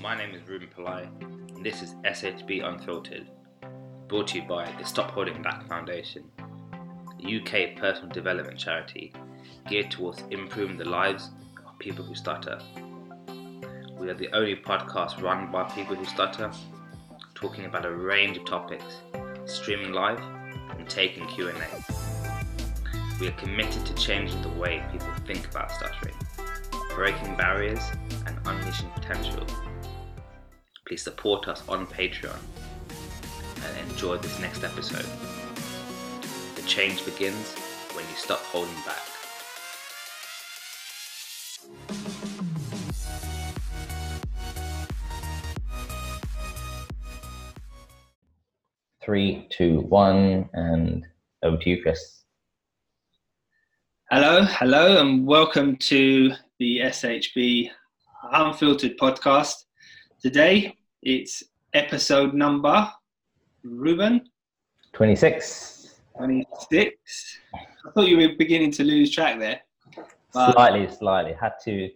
My name is Ruben Pillai, and this is SHB Unfiltered, brought to you by the Stop Holding Back Foundation, a UK personal development charity geared towards improving the lives of people who stutter. We are the only podcast run by people who stutter, talking about a range of topics, streaming live and taking Q&A. We are committed to changing the way people think about stuttering, breaking barriers and unleashing potential. Please support us on Patreon and enjoy this next episode. The change begins when you stop holding back. Three, two, one, and over to you, Chris. Hello, hello, and welcome to the SHB Unfiltered podcast. Today it's episode number, Ruben, 26. 26. I thought you were beginning to lose track there. Slightly, slightly. Had to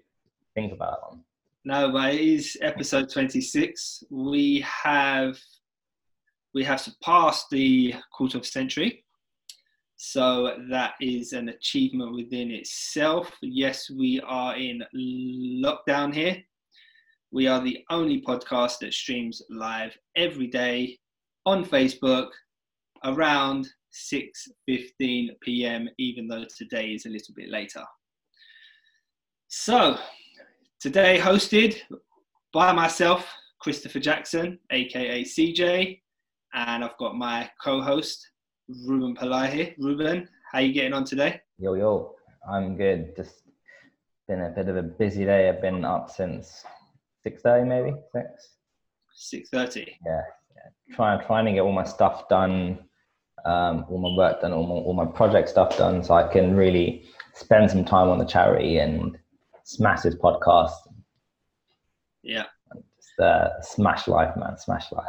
think about that one. no, but it is episode 26. We have we have surpassed the quarter of a century. So that is an achievement within itself. Yes, we are in lockdown here. We are the only podcast that streams live every day on Facebook around 6:15 p.m. even though today is a little bit later. So, today hosted by myself, Christopher Jackson, aka CJ, and I've got my co-host Ruben Pillai here. Ruben, how you getting on today? Yo, yo. I'm good. Just been a bit of a busy day. I've been up since 6.30 maybe? 6? 6:30. Yeah. yeah. Trying, trying to get all my stuff done, um, all my work done, all my, all my project stuff done so I can really spend some time on the charity and smash this podcast. Yeah. Just uh, smash life, man. Smash life.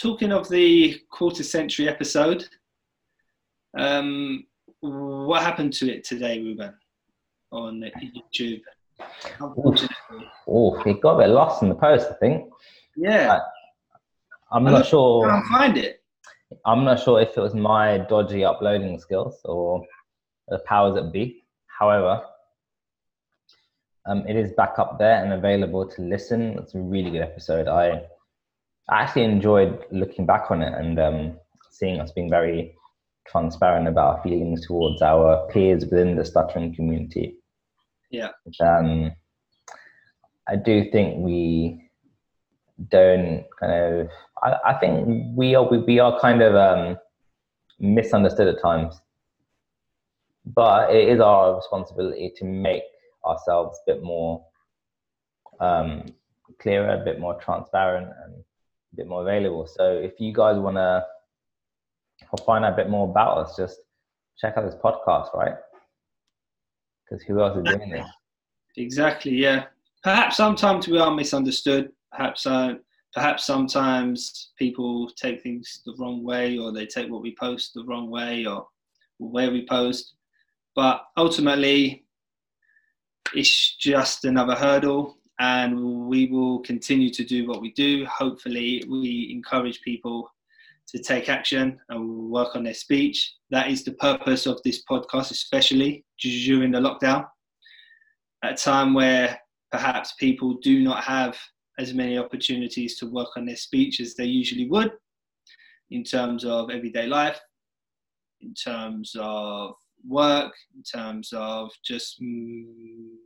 Talking of the quarter century episode, um, what happened to it today, Ruben, on YouTube? Unfortunately. Oh, it got a bit lost in the post, I think. Yeah, I'm I not don't- sure. can't find it. I'm not sure if it was my dodgy uploading skills or the powers that be. However, um, it is back up there and available to listen. It's a really good episode. I I actually enjoyed looking back on it and um, seeing us being very transparent about our feelings towards our peers within the stuttering community. Yeah. Um, I do think we don't kind of. I, I think we are we, we are kind of um, misunderstood at times, but it is our responsibility to make ourselves a bit more um, clearer, a bit more transparent, and a bit more available. So if you guys want to find out a bit more about us, just check out this podcast, right? Because who else is doing this? Exactly. Yeah. Perhaps sometimes we are misunderstood. Perhaps, uh, perhaps sometimes people take things the wrong way, or they take what we post the wrong way, or where we post. But ultimately, it's just another hurdle, and we will continue to do what we do. Hopefully, we encourage people to take action and work on their speech. That is the purpose of this podcast, especially during the lockdown at a time where perhaps people do not have as many opportunities to work on their speech as they usually would in terms of everyday life, in terms of work, in terms of just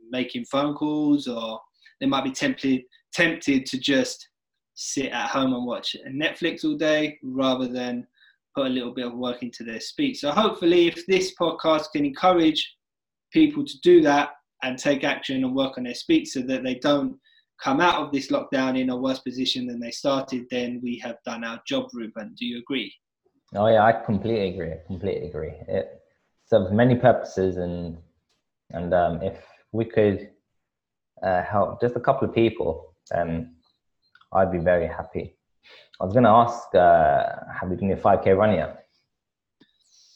making phone calls, or they might be tempted tempted to just sit at home and watch Netflix all day rather than put a little bit of work into their speech. So hopefully, if this podcast can encourage people to do that and take action and work on their speech so that they don't come out of this lockdown in a worse position than they started, then we have done our job, Ruben. Do you agree? Oh yeah, I completely agree. Completely agree. It serves many purposes, and and um, if we could uh, help just a couple of people, then I'd be very happy. I was going to ask, uh, have you done your 5k run yet?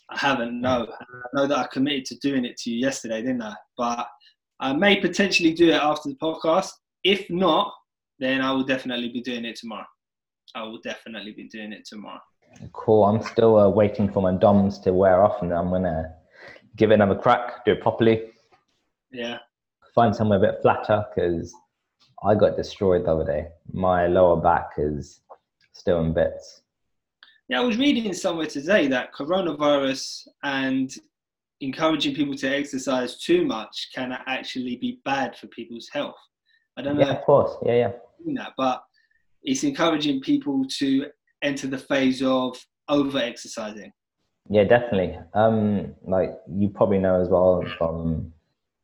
I haven't, no. I know that I committed to doing it to you yesterday, didn't I? But I may potentially do it after the podcast. If not, then I will definitely be doing it tomorrow. I will definitely be doing it tomorrow. Cool. I'm still uh, waiting for my DOMs to wear off, and I'm gonna give it another crack, do it properly. Yeah. Find somewhere a bit flatter because I got destroyed the other day. My lower back is still in bits. Yeah, I was reading somewhere today that coronavirus and encouraging people to exercise too much can actually be bad for people's health. I don't know Yeah, of course. Yeah, yeah. that, but it's encouraging people to enter the phase of over exercising. Yeah, definitely. Um, like you probably know as well from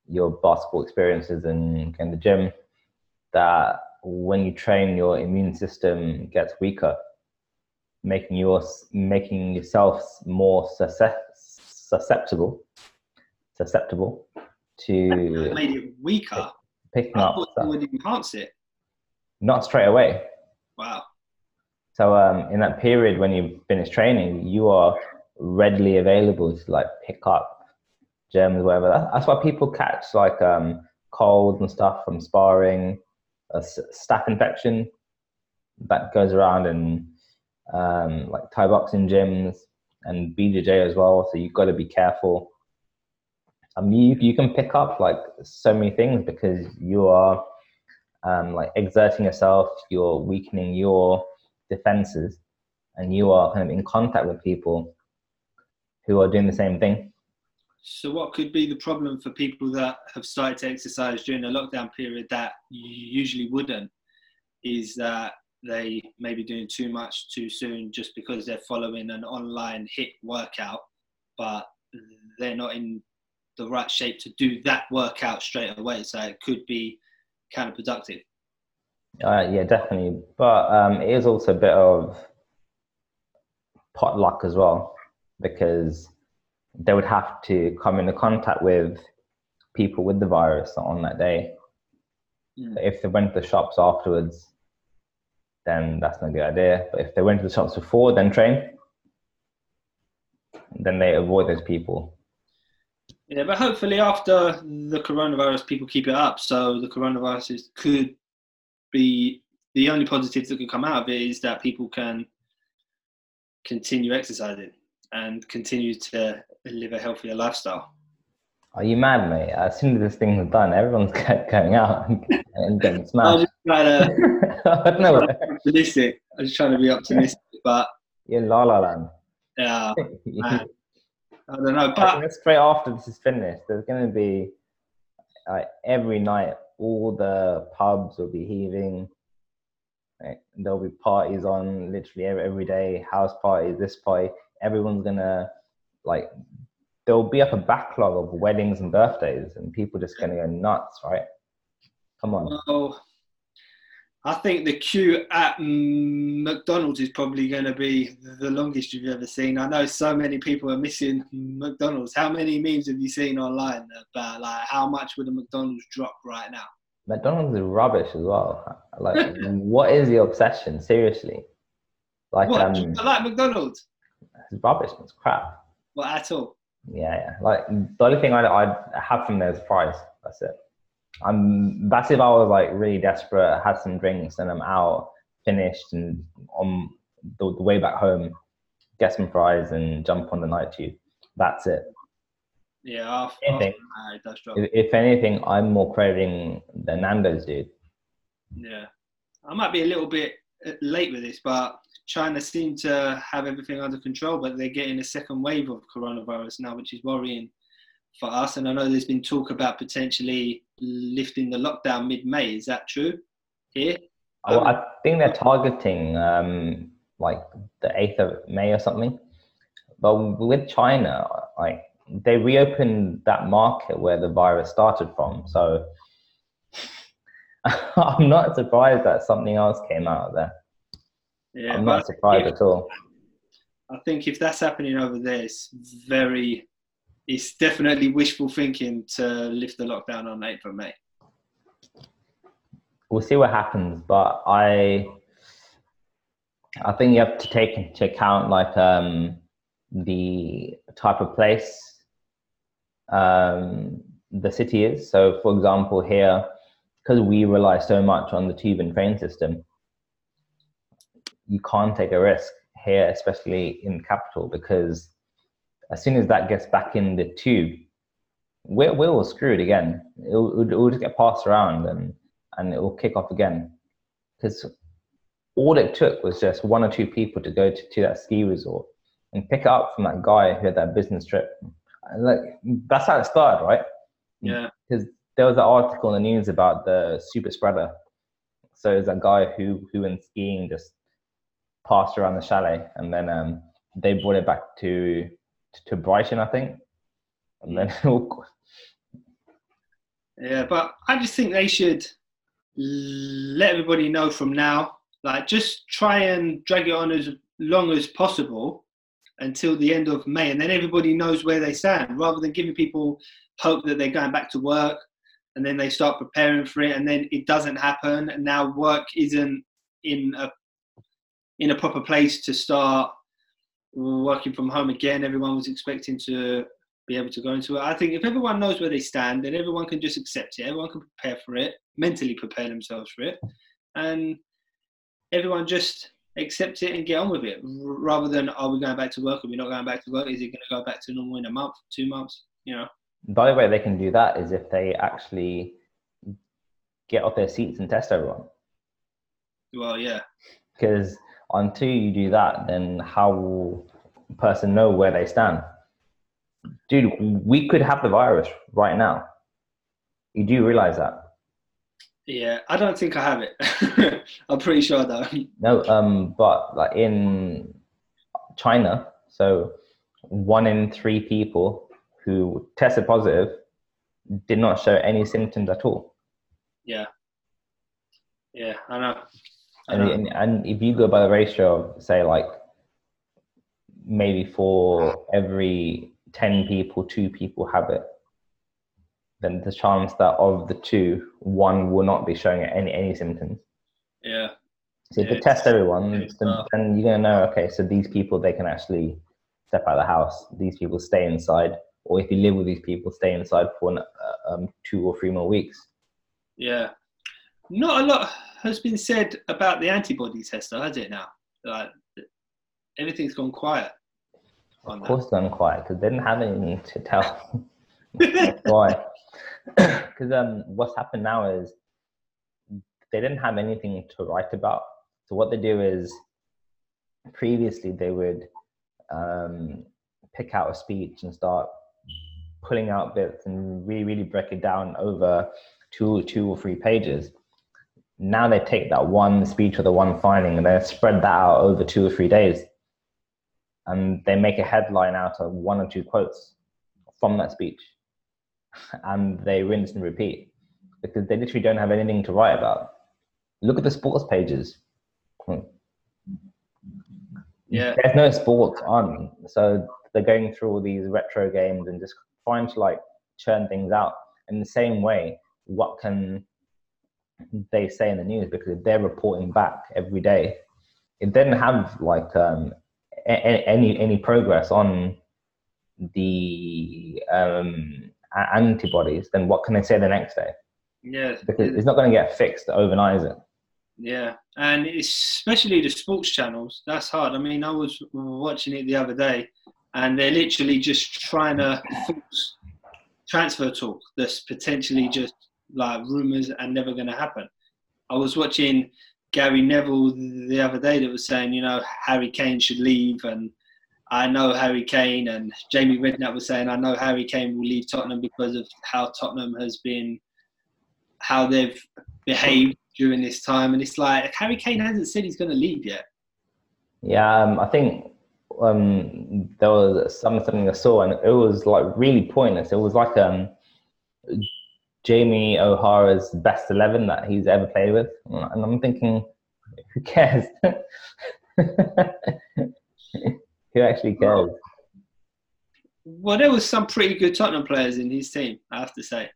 your basketball experiences and in the gym that when you train, your immune system gets weaker, making your making yourself more suscep- susceptible susceptible to made it weaker. picking I up thought it stuff. would enhance it. Not straight away. Wow. So um, in that period when you finish training, you are readily available to like pick up germs, whatever. That's why people catch like um, colds and stuff from sparring, a staph infection that goes around and um, like Thai boxing gyms and BJJ as well. So you've got to be careful. Um, you you can pick up like so many things because you are um, like exerting yourself. You're weakening your defenses, and you are kind of in contact with people who are doing the same thing. So, what could be the problem for people that have started to exercise during the lockdown period that you usually wouldn't? Is that they may be doing too much too soon just because they're following an online HIIT workout, but they're not in the right shape to do that workout straight away. So, it could be counterproductive. Uh, yeah, definitely. But um, it is also a bit of potluck as well because they would have to come into contact with people with the virus on that day. Mm. If they went to the shops afterwards, then that's not a good idea. But if they went to the shops before, then train, then they avoid those people. Yeah, but hopefully after the coronavirus, people keep it up. So the coronavirus is, could be the only positive that could come out of it is that people can continue exercising and continue to live a healthier lifestyle. Are you mad, mate? As soon as this thing is done, everyone's going out and getting smashed. I was just trying to I don't know. optimistic. I was trying to be optimistic, but You're in La La Land. yeah, man, I don't know. But straight after this is finished, there's going to be like every night, all the pubs will be heaving. Like, there'll be parties on literally every, every day, house parties, this party. Everyone's gonna like. There'll be up a backlog of weddings and birthdays, and people just gonna go nuts, right? Come on. well, I think the queue at McDonald's is probably going to be the longest you've ever seen. I know so many people are missing McDonald's. How many memes have you seen online about like how much would a McDonald's drop right now? McDonald's is rubbish as well. Like, what is the obsession? Seriously, like, what? um, I like McDonald's. it's rubbish. It's crap. What at all? Yeah, yeah. Like the only thing I I have from there is fries. That's it. I'm. That's if I was like really desperate, had some drinks, and I'm out, finished, and on the, the way back home, get some fries and jump on the night tube. That's it. Yeah, after, Anything. after it does. If, if anything, I'm more craving the Nando's, dude. Yeah, I might be a little bit uh, late with this, but China seem to have everything under control, but they're getting a second wave of coronavirus now, which is worrying for us. And I know there's been talk about potentially lifting the lockdown mid-May. Is that true? Here, I, I think they're targeting um, like the 8th of May or something. But with China, like they reopened that market where the virus started from. So I'm not surprised that something else came out of there. Yeah, I'm not surprised at all. I think if that's happening over there, it's very, it's definitely wishful thinking to lift the lockdown on 8th of May. We'll see what happens, but I I think you have to take into account like um, the type of place um, the city is. So, for example, here because we rely so much on the tube and train system, you can't take a risk here, especially in capital, because as soon as that gets back in the tube, we're, we're all screwed again. It'll, it'll just get passed around and, and it will kick off again. Because all it took was just one or two people to go to, to that ski resort and pick it up from that guy who had that business trip. Like that's how it started, right? Yeah. Because there was an article in the news about the super spreader. So it's a guy who who went skiing just passed around the chalet, and then um, they brought it back to to Brighton, I think, and then Yeah, but I just think they should let everybody know from now. Like, just try and drag it on as long as possible until the end of May, and then everybody knows where they stand, rather than giving people hope that they're going back to work, and then they start preparing for it, and then it doesn't happen, and now work isn't in a in a proper place to start working from home again. Everyone was expecting to be able to go into it. I think if everyone knows where they stand, then everyone can just accept it. Everyone can prepare for it, mentally prepare themselves for it, and everyone just accept it and get on with it, rather than oh, are we going back to work? Are we not going back to work? Is it going to go back to normal in a month, two months? You know. The only way they can do that is if they actually get off their seats and test everyone. Well, yeah. Because until you do that, then how will a person know where they stand? Dude, we could have the virus right now. You do realize that? Yeah, I don't think I have it. I'm pretty sure though. No, um, but like in China, so one in three people who tested positive did not show any symptoms at all. Yeah. Yeah, I know. And, and, and if you go by the ratio of, say, like maybe for every 10 people, two people have it, then the chance that of the two, one will not be showing any, any symptoms. Yeah. So if Yeah, you test everyone, then, then you're going to know, okay, so these people, they can actually step out of the house. These people stay inside. Or if you live with these people, stay inside for an, uh, um, two or three more weeks. Yeah. Not a lot has been said about the antibody test, though, has it now? Like, everything's gone quiet Of that. course, they're quiet because they didn't have anything to tell. Why. Because um, what's happened now is they didn't have anything to write about. So what they do is, previously they would um, pick out a speech and start pulling out bits and really, really break it down over two, two or three pages. Now they take that one speech or the one finding and they spread that out over two or three days. And they make a headline out of one or two quotes from that speech. And they rinse and repeat because they literally don't have anything to write about. Look at the sports pages. Yeah. there's no sports on. So they're going through all these retro games and just trying to like churn things out. In the same way what can they say in the news because they're reporting back every day it didn't have like um, a- any any progress on the um, a- antibodies, then what can they say the next day? Yeah. Because it's not going to get fixed overnight, is it? Yeah, and especially the sports channels. That's hard. I mean, I was watching it the other day, and they're literally just trying to force transfer talk that's potentially just like rumors are never going to happen. I was watching Gary Neville the other day that was saying, you know, Harry Kane should leave, and I know Harry Kane, and Jamie Redknapp was saying, I know Harry Kane will leave Tottenham because of how Tottenham has been, how they've behaved during this time, and it's like Harry Kane hasn't said he's going to leave yet. Yeah, um, I think um, there was some- something I saw, and it was like really pointless. It was like um, Jamie O'Hara's best eleven that he's ever played with, and I'm thinking, who cares? who actually cares? Well, there was some pretty good Tottenham players in his team, I have to say.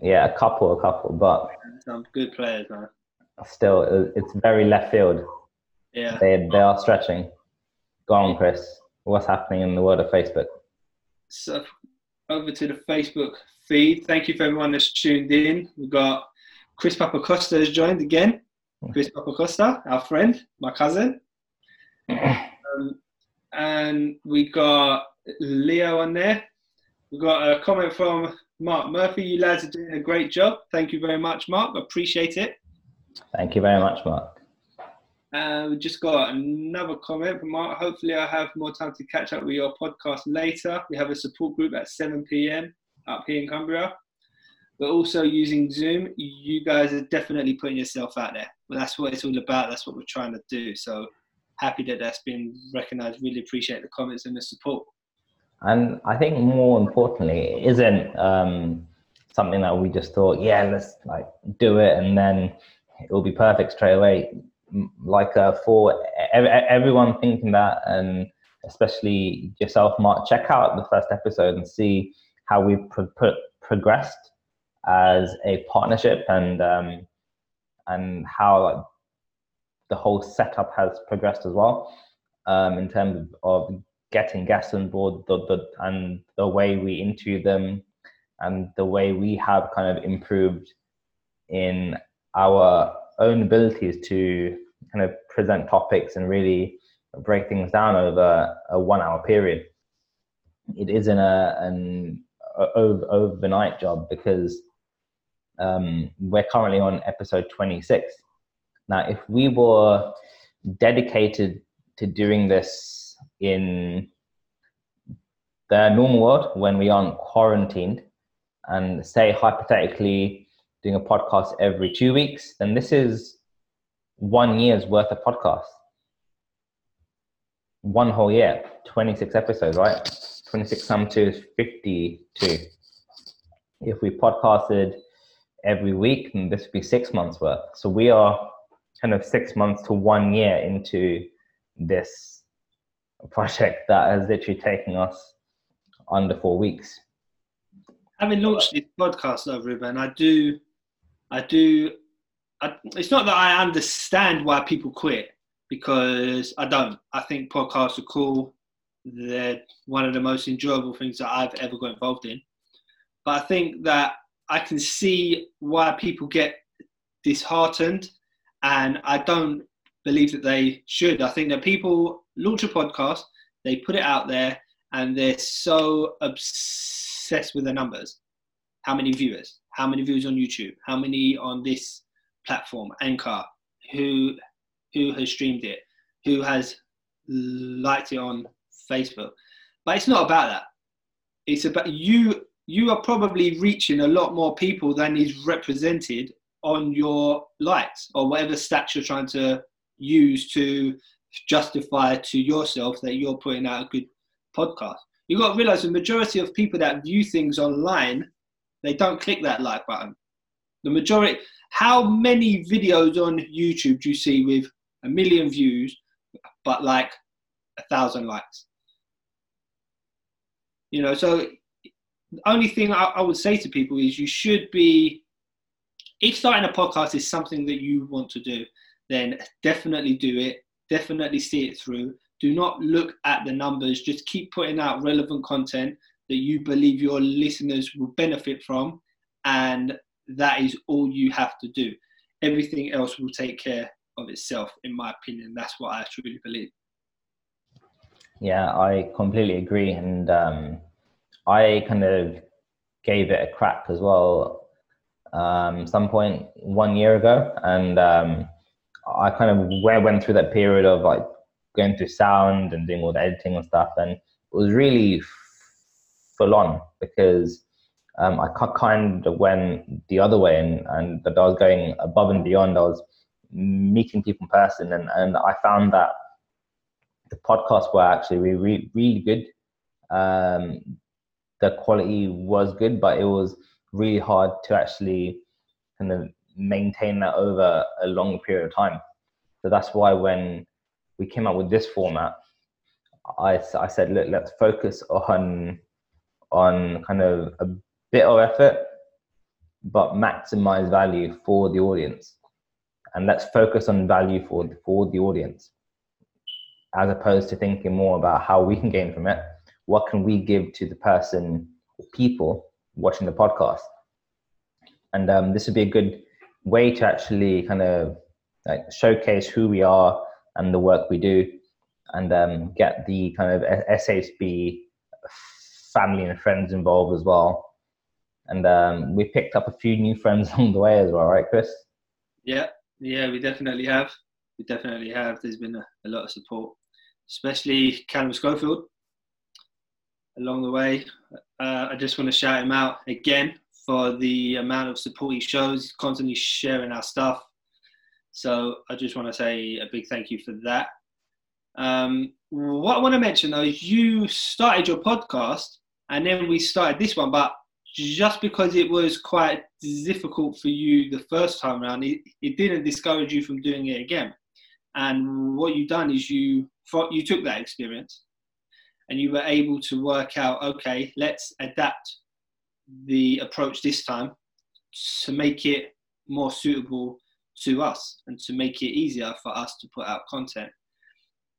Yeah, a couple, a couple, but Some good players, man. still, it's very left field. Yeah. They they are stretching. Go on, Chris. What's happening in the world of Facebook? So, over to the Facebook feed. Thank you for everyone that's tuned in. We've got Chris Papacosta has joined again. Chris Papacosta, our friend, my cousin. Um, and we got Leo on there. We've got a comment from Mark Murphy. You lads are doing a great job. Thank you very much, Mark. Appreciate it. Thank you very much, Mark. Uh, we just got another comment from Mark. Hopefully, I have more time to catch up with your podcast later. We have a support group at 7 p.m. up here in Cumbria. But also using Zoom, you guys are definitely putting yourself out there. Well, that's what it's all about. That's what we're trying to do. So happy that that's been recognized. Really appreciate the comments and the support. And I think more importantly, it isn't um, something that we just thought, yeah, let's like do it and then it will be perfect straight away. Like uh, for everyone thinking that, and especially yourself, Mark, check out the first episode and see how we pro- pro- progressed as a partnership and um, and how like, the whole setup has progressed as well um, in terms of getting guests on board the, the, and the way we interview them and the way we have kind of improved in our own abilities to kind of present topics and really break things down over a one hour period. It isn't a, an over, overnight job because um, we're currently on episode 26. Now, if we were dedicated to doing this in the normal world when we aren't quarantined and say hypothetically doing a podcast every two weeks, then this is one year's worth of podcasts. One whole year, 26 episodes, right? 26 sum is 52. If we podcasted every week, then this would be six months worth. So we are kind of six months to one year into this project that has literally taken us under four weeks. Having launched this podcast, though, Ruben, I do, I do. I, it's not that I understand why people quit because I don't. I think podcasts are cool. They're one of the most enjoyable things that I've ever got involved in. But I think that I can see why people get disheartened, and I don't believe that they should. I think that people launch a podcast, they put it out there, and they're so obsessed with the numbers. How many viewers? How many views on YouTube? How many on this platform, Anchor? Who who has streamed it? Who has liked it on Facebook? But it's not about that. It's about you. You are probably reaching a lot more people than is represented on your likes or whatever stats you're trying to use to justify to yourself that you're putting out a good podcast. You've got to realize the majority of people that view things online, they don't click that like button. The majority, how many videos on YouTube do you see with a million views, but like a thousand likes? You know, so the only thing I, I would say to people is you should be, if starting a podcast is something that you want to do, then definitely do it. Definitely see it through do not look at the numbers. Just keep putting out relevant content that you believe your listeners will benefit from. And that is all you have to do. Everything else will take care of itself, in my opinion. That's what I truly believe. Yeah, I completely agree. And um, I kind of gave it a crack as well um, some point one year ago. And um, I kind of went through that period of like going through sound and doing all the editing and stuff, and it was really full on because um, I kind of went the other way, and and that I was going above and beyond. I was meeting people in person, and and I found that the podcasts were actually really really good. Um, the quality was good, but it was really hard to actually kind of maintain that over a long period of time. So that's why when we came up with this format, I, I said, look, let's focus on on kind of a bit of effort, but maximize value for the audience, and let's focus on value for for the audience, as opposed to thinking more about how we can gain from it. What can we give to the person people watching the podcast. And um, this would be a good way to actually kind of like showcase who we are and the work we do and um, get the kind of SHB family and friends involved as well. And um, we picked up a few new friends along the way as well, right, Chris? Yeah, yeah, we definitely have. We definitely have. There's been a, a lot of support, especially Callum Schofield along the way. Uh, I just want to shout him out again for the amount of support he shows, constantly sharing our stuff. So I just want to say a big thank you for that. Um, what I want to mention though is you started your podcast and then we started this one, but just because it was quite difficult for you the first time around, it, it didn't discourage you from doing it again. And what you've done is you you took that experience and you were able to work out, okay, let's adapt the approach this time to make it more suitable to us and to make it easier for us to put out content.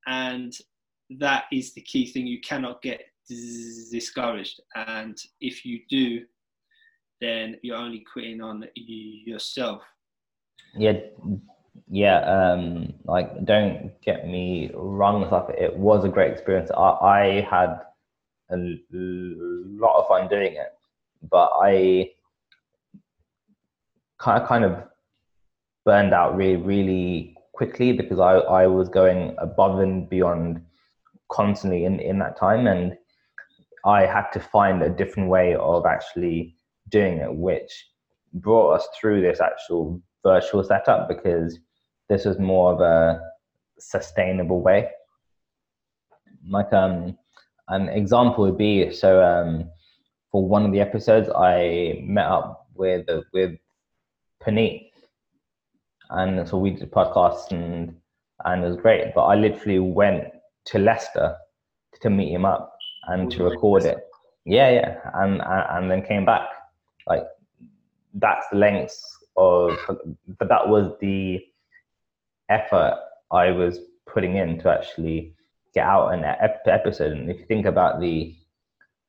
And that is the key thing. You cannot get discouraged. And if you do, then you're only quitting on yourself. Yeah, yeah. Um, like, don't get me wrong. Stuff. It was a great experience. I, I had a lot of fun doing it, but I kind of, kind of burned out really, really quickly because I, I was going above and beyond constantly in, in that time. And I had to find a different way of actually doing it, which brought us through this actual virtual setup because this was more of a sustainable way. Like um, an example would be so um, for one of the episodes, I met up with with Paneet, and so we did podcasts and and it was great. But I literally went to Leicester to meet him up and to record it. Yeah, yeah, and and then came back. Like that's the lengths of, but that was the effort I was putting in to actually get out an episode. And if you think about the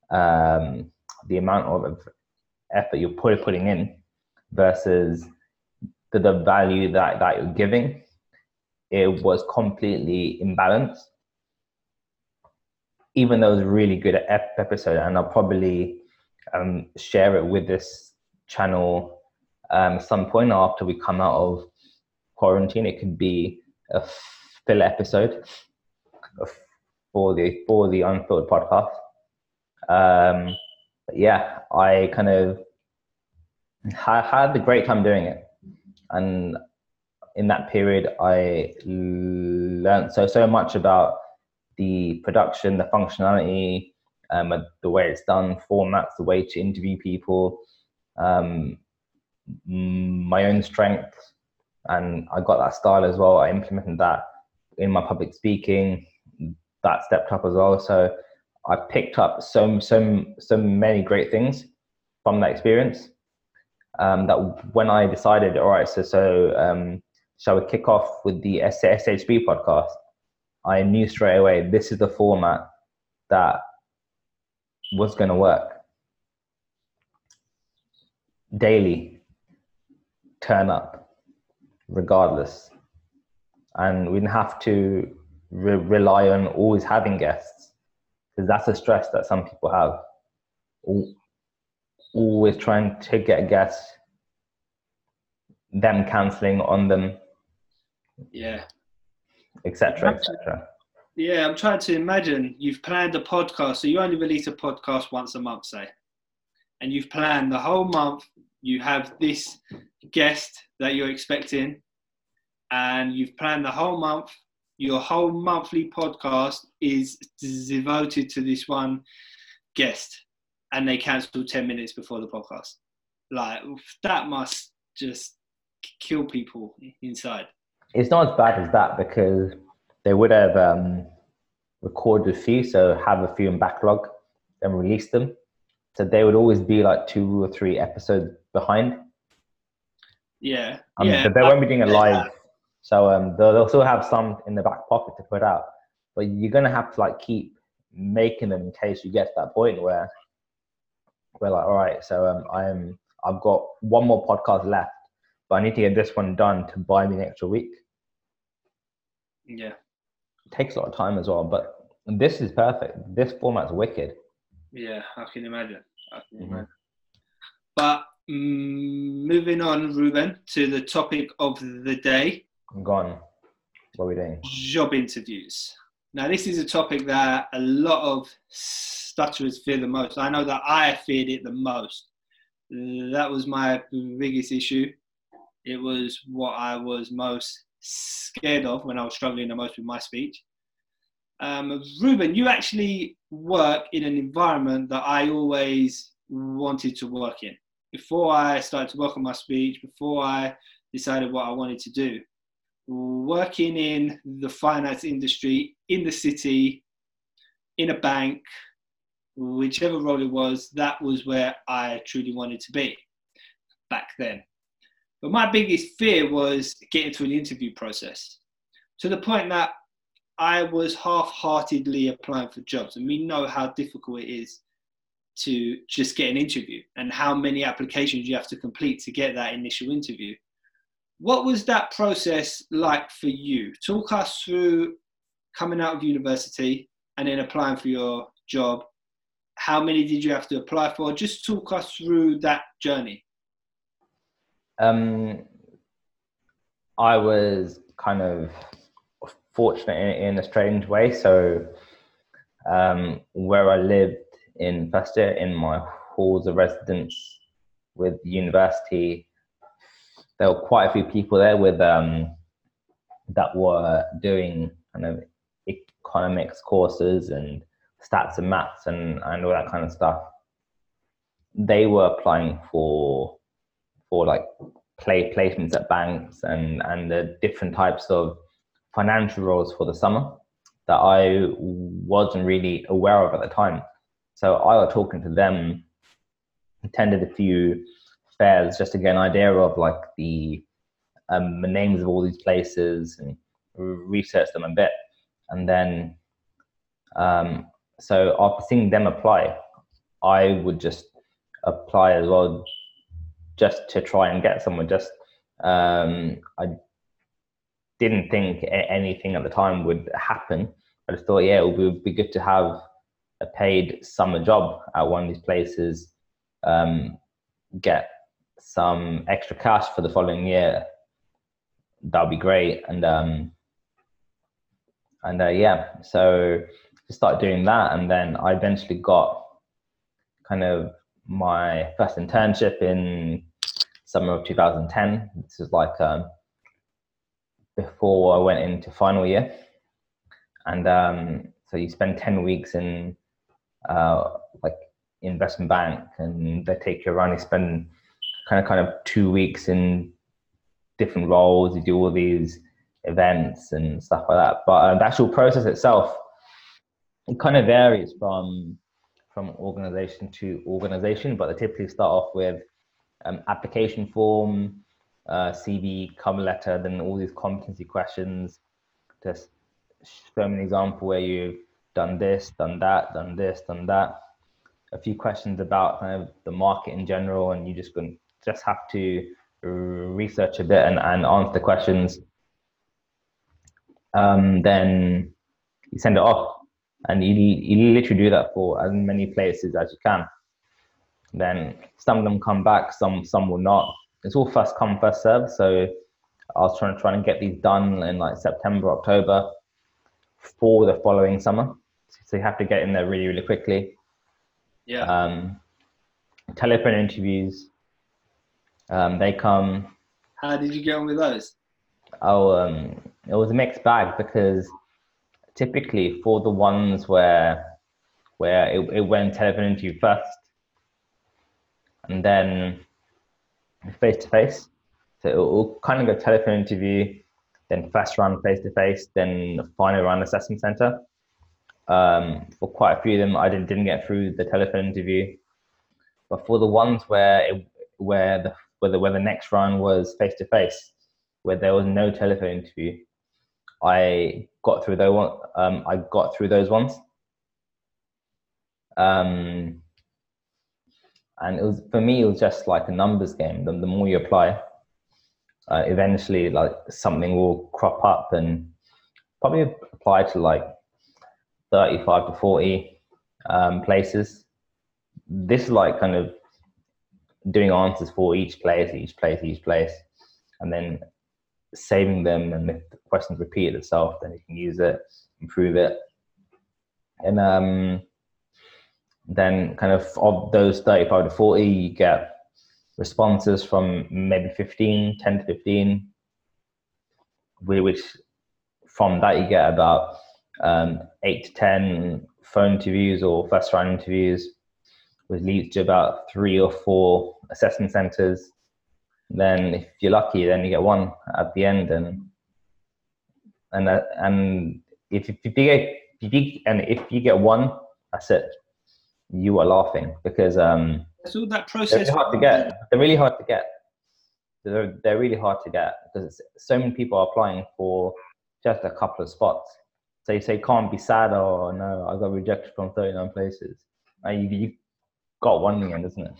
um, the amount of effort you're putting in versus the, the value that, that you're giving, it was completely imbalanced even though it was a really good episode, and I'll probably um, share it with this channel um, some point after we come out of quarantine. It could be a fill episode for the for the Unfilled podcast. Um, yeah, I kind of I had a great time doing it, and in that period, I learned so so much about the production, the functionality, um, the way it's done, formats, the way to interview people, um, my own strengths, and I got that style as well. I implemented that in my public speaking. That stepped up as well. So I picked up so so so many great things from that experience. Um, that when I decided, all right, so so um, shall we kick off with the SHB podcast? I knew straight away this is the format that was going to work. Daily, turn up, regardless. And we didn't have to re- rely on always having guests because that's a stress that some people have. Always trying to get guests, them cancelling on them. Yeah, etc., etc. Yeah, I'm trying to imagine you've planned a podcast, so you only release a podcast once a month, say, and you've planned the whole month. You have this guest that you're expecting, and you've planned the whole month. Your whole monthly podcast is devoted to this one guest, and they cancel 10 minutes before the podcast. Like, that must just kill people inside it's not as bad as that because they would have um, recorded a few, so have a few in backlog, then release them. So they would always be like two or three episodes behind. Yeah, um, yeah. They won't be doing it live, so um, they'll, they'll still have some in the back pocket to put out. But you're gonna have to like keep making them in case you get to that point where we're like, all right, so um, I'm I've got one more podcast left, but I need to get this one done to buy me an extra week. Yeah. It takes a lot of time as well, but this is perfect. This format's wicked. Yeah, I can imagine. I can Mhm. imagine. But mm, moving on, Ruben, to the topic of the day I'm gone. What are we doing? job interviews. Now, this is a topic that a lot of stutterers fear the most. I know that I feared it the most. That was my biggest issue. It was what I was most scared of when I was struggling the most with my speech. Um, Ruben, you actually work in an environment that I always wanted to work in. Before I started to work on my speech, before I decided what I wanted to do, working in the finance industry in the city, in a bank, whichever role it was, that was where I truly wanted to be back then. But my biggest fear was getting through the interview process to the point that I was half heartedly applying for jobs. And we know how difficult it is to just get an interview and how many applications you have to complete to get that initial interview. What was that process like for you? Talk us through coming out of university and then applying for your job. How many did you have to apply for? Just talk us through that journey. Um, I was kind of fortunate in, in a strange way. So, um, where I lived in first year in my halls of residence with university, there were quite a few people there with um, that were doing kind of economics courses and stats and maths and, and all that kind of stuff. They were applying for for like play placements at banks and and the different types of financial roles for the summer that I wasn't really aware of at the time. So I was talking to them, attended a few fairs just to get an idea of like the um, the names of all these places and research them a bit, and then um, so after seeing them apply, I would just apply as well just to try and get someone. Just um, I didn't think anything at the time would happen. I just thought, yeah, it would be good to have a paid summer job at one of these places, um, get some extra cash for the following year. That'd be great. And um, and uh, yeah, so just started doing that, and then I eventually got kind of my first internship in summer of 2010. This is like um, before I went into final year, and um, so you spend 10 weeks in uh, like investment bank, and they take you around. You spend kind of kind of two weeks in different roles. You do all these events and stuff like that. But uh, the actual process itself, it kind of varies from from organization to organization, but they typically start off with um, application form, uh, CV, cover letter, then all these competency questions. Just show an example where you've done this, done that, done this, done that. A few questions about kind of the market in general, and you just going just have to research a bit and, and answer the questions. Um, then you send it off and you, you literally do that for as many places as you can. Then some of them come back, some some will not. It's all first come first serve. So I was trying to try and get these done in like September, October for the following summer. So you have to get in there really really quickly. Yeah. Um, telephone interviews. Um, they come. How did you get on with those? Oh, um, it was a mixed bag because typically for the ones where where it, it went telephone interview first and then face to face. So it will kind of go telephone interview, then first round face to face, then final round assessment center. Um, for quite a few of them, I didn't, didn't get through the telephone interview, but for the ones where it, where the where the where the next round was face to face, where there was no telephone interview, I got through those one. Um, I got through those ones. Um, and it was for me it was just like a numbers game the, the more you apply uh, eventually like something will crop up and probably apply to like 35 to 40 um, places this is like kind of doing answers for each place each place each place and then saving them and if the questions repeat itself then you can use it improve it. And um then kind of of those 35 to 40 you get responses from maybe 15 10 to 15 which from that you get about um, 8 to 10 phone interviews or first round interviews which leads to about three or four assessment centers then if you're lucky then you get one at the end and and uh, and if, if you get if you, and if you get one that's it you are laughing because um, So that they're process. really hard to get. They're really hard to get. They're, they're really hard to get because so many people are applying for just a couple of spots. So you say can't be sad or no, I got rejected from 39 places. And you, you got one in the end, isn't it?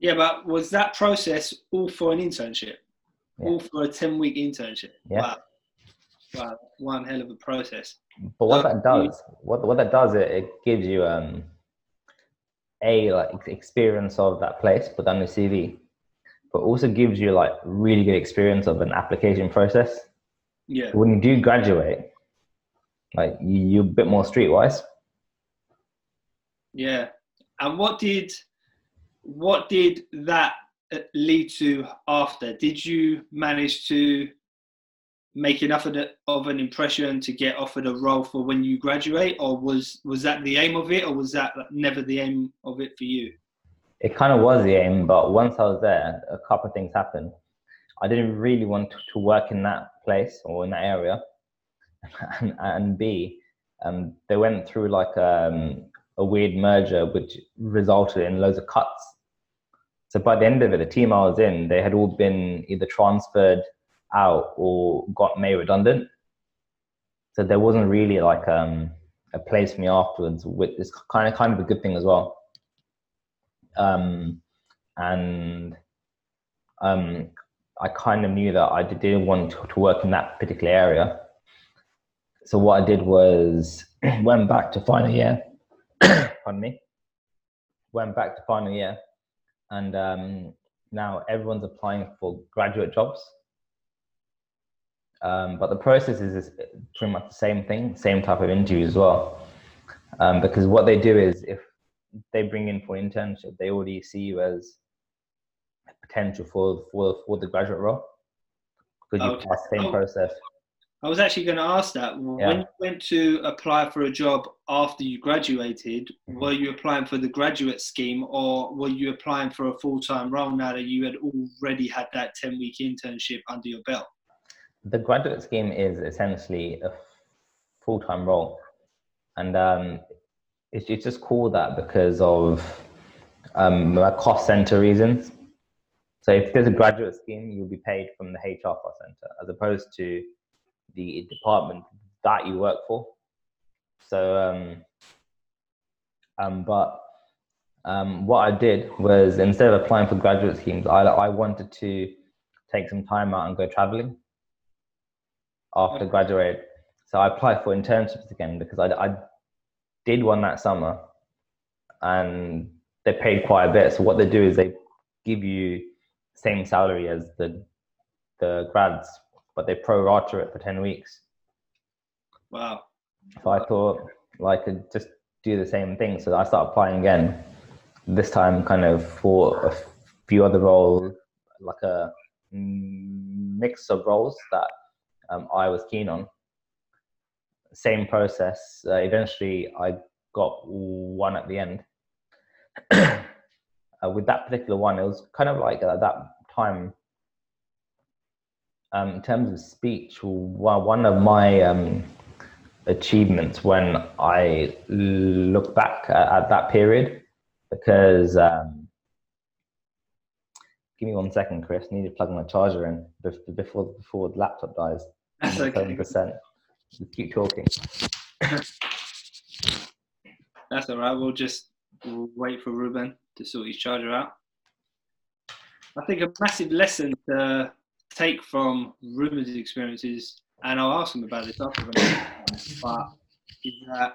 Yeah, but was that process all for an internship? Yeah. All for a 10 week internship? Yeah. Wow. Wow. One hell of a process. But what Uh, that does, what what that does, it, it gives you um a like experience of that place, put on your CV, but also gives you like really good experience of an application process. Yeah. when you do graduate, like you, you're a bit more streetwise. Yeah. And what did what did that uh, lead to after? Did you manage to make enough of, the, of an impression to get offered a role for when you graduate, or was was that the aim of it, or was that never the aim of it for you? It kind of was the aim, but once I was there, a couple of things happened. I didn't really want to, work in that place or in that area, and, and B, um, they went through like um, a weird merger, which resulted in loads of cuts. So by the end of it, the team I was in, they had all been either transferred out or got made redundant. So there wasn't really like um, a place for me afterwards, which is kind of kind of a good thing as well. Um, and um, I kind of knew that I didn't want to, to work in that particular area. So what I did was went back to final year. pardon me. Went back to final year, and um, now everyone's applying for graduate jobs. Um, but the process is, is pretty much the same thing, same type of interview as well. Um, because what they do is if they bring in for an internship, they already see you as a potential for for for the graduate role because you Okay. pass the same Oh. process. I was actually going to ask that. When you went to apply for a job after you graduated, Mhm. were you applying for the graduate scheme or were you applying for a full time role now that you had already had that 10 week internship under your belt? The graduate scheme is essentially a full time role, and um, it's, it's just called that because of um, cost center reasons. So if there's a graduate scheme, you'll be paid from the HR cost center as opposed to the department that you work for. So, um, um, but um, what I did was instead of applying for graduate schemes, I, I wanted to take some time out and go traveling after graduate. So I applied for internships again because I, I did one that summer and they paid quite a bit. So what they do is they give you same salary as the the grads, but they pro rata it for 10 weeks. Wow. So I thought like I could just do the same thing. So I started applying again. This time, kind of for a few other roles, like a mix of roles that um, I was keen on. Same process. Uh, eventually, I got one at the end. uh, with that particular one, it was kind of like at that time. Um, in terms of speech, one one of my um, achievements when I look back at, at that period because um, give me one second, Chris. I need to plug my charger in before before the laptop dies. That's okay. percent. Keep talking. That's all right. We'll just wait for Ruben to sort his charger out. I think a massive lesson to take from Ruben's experiences, and I'll ask him about this after, but that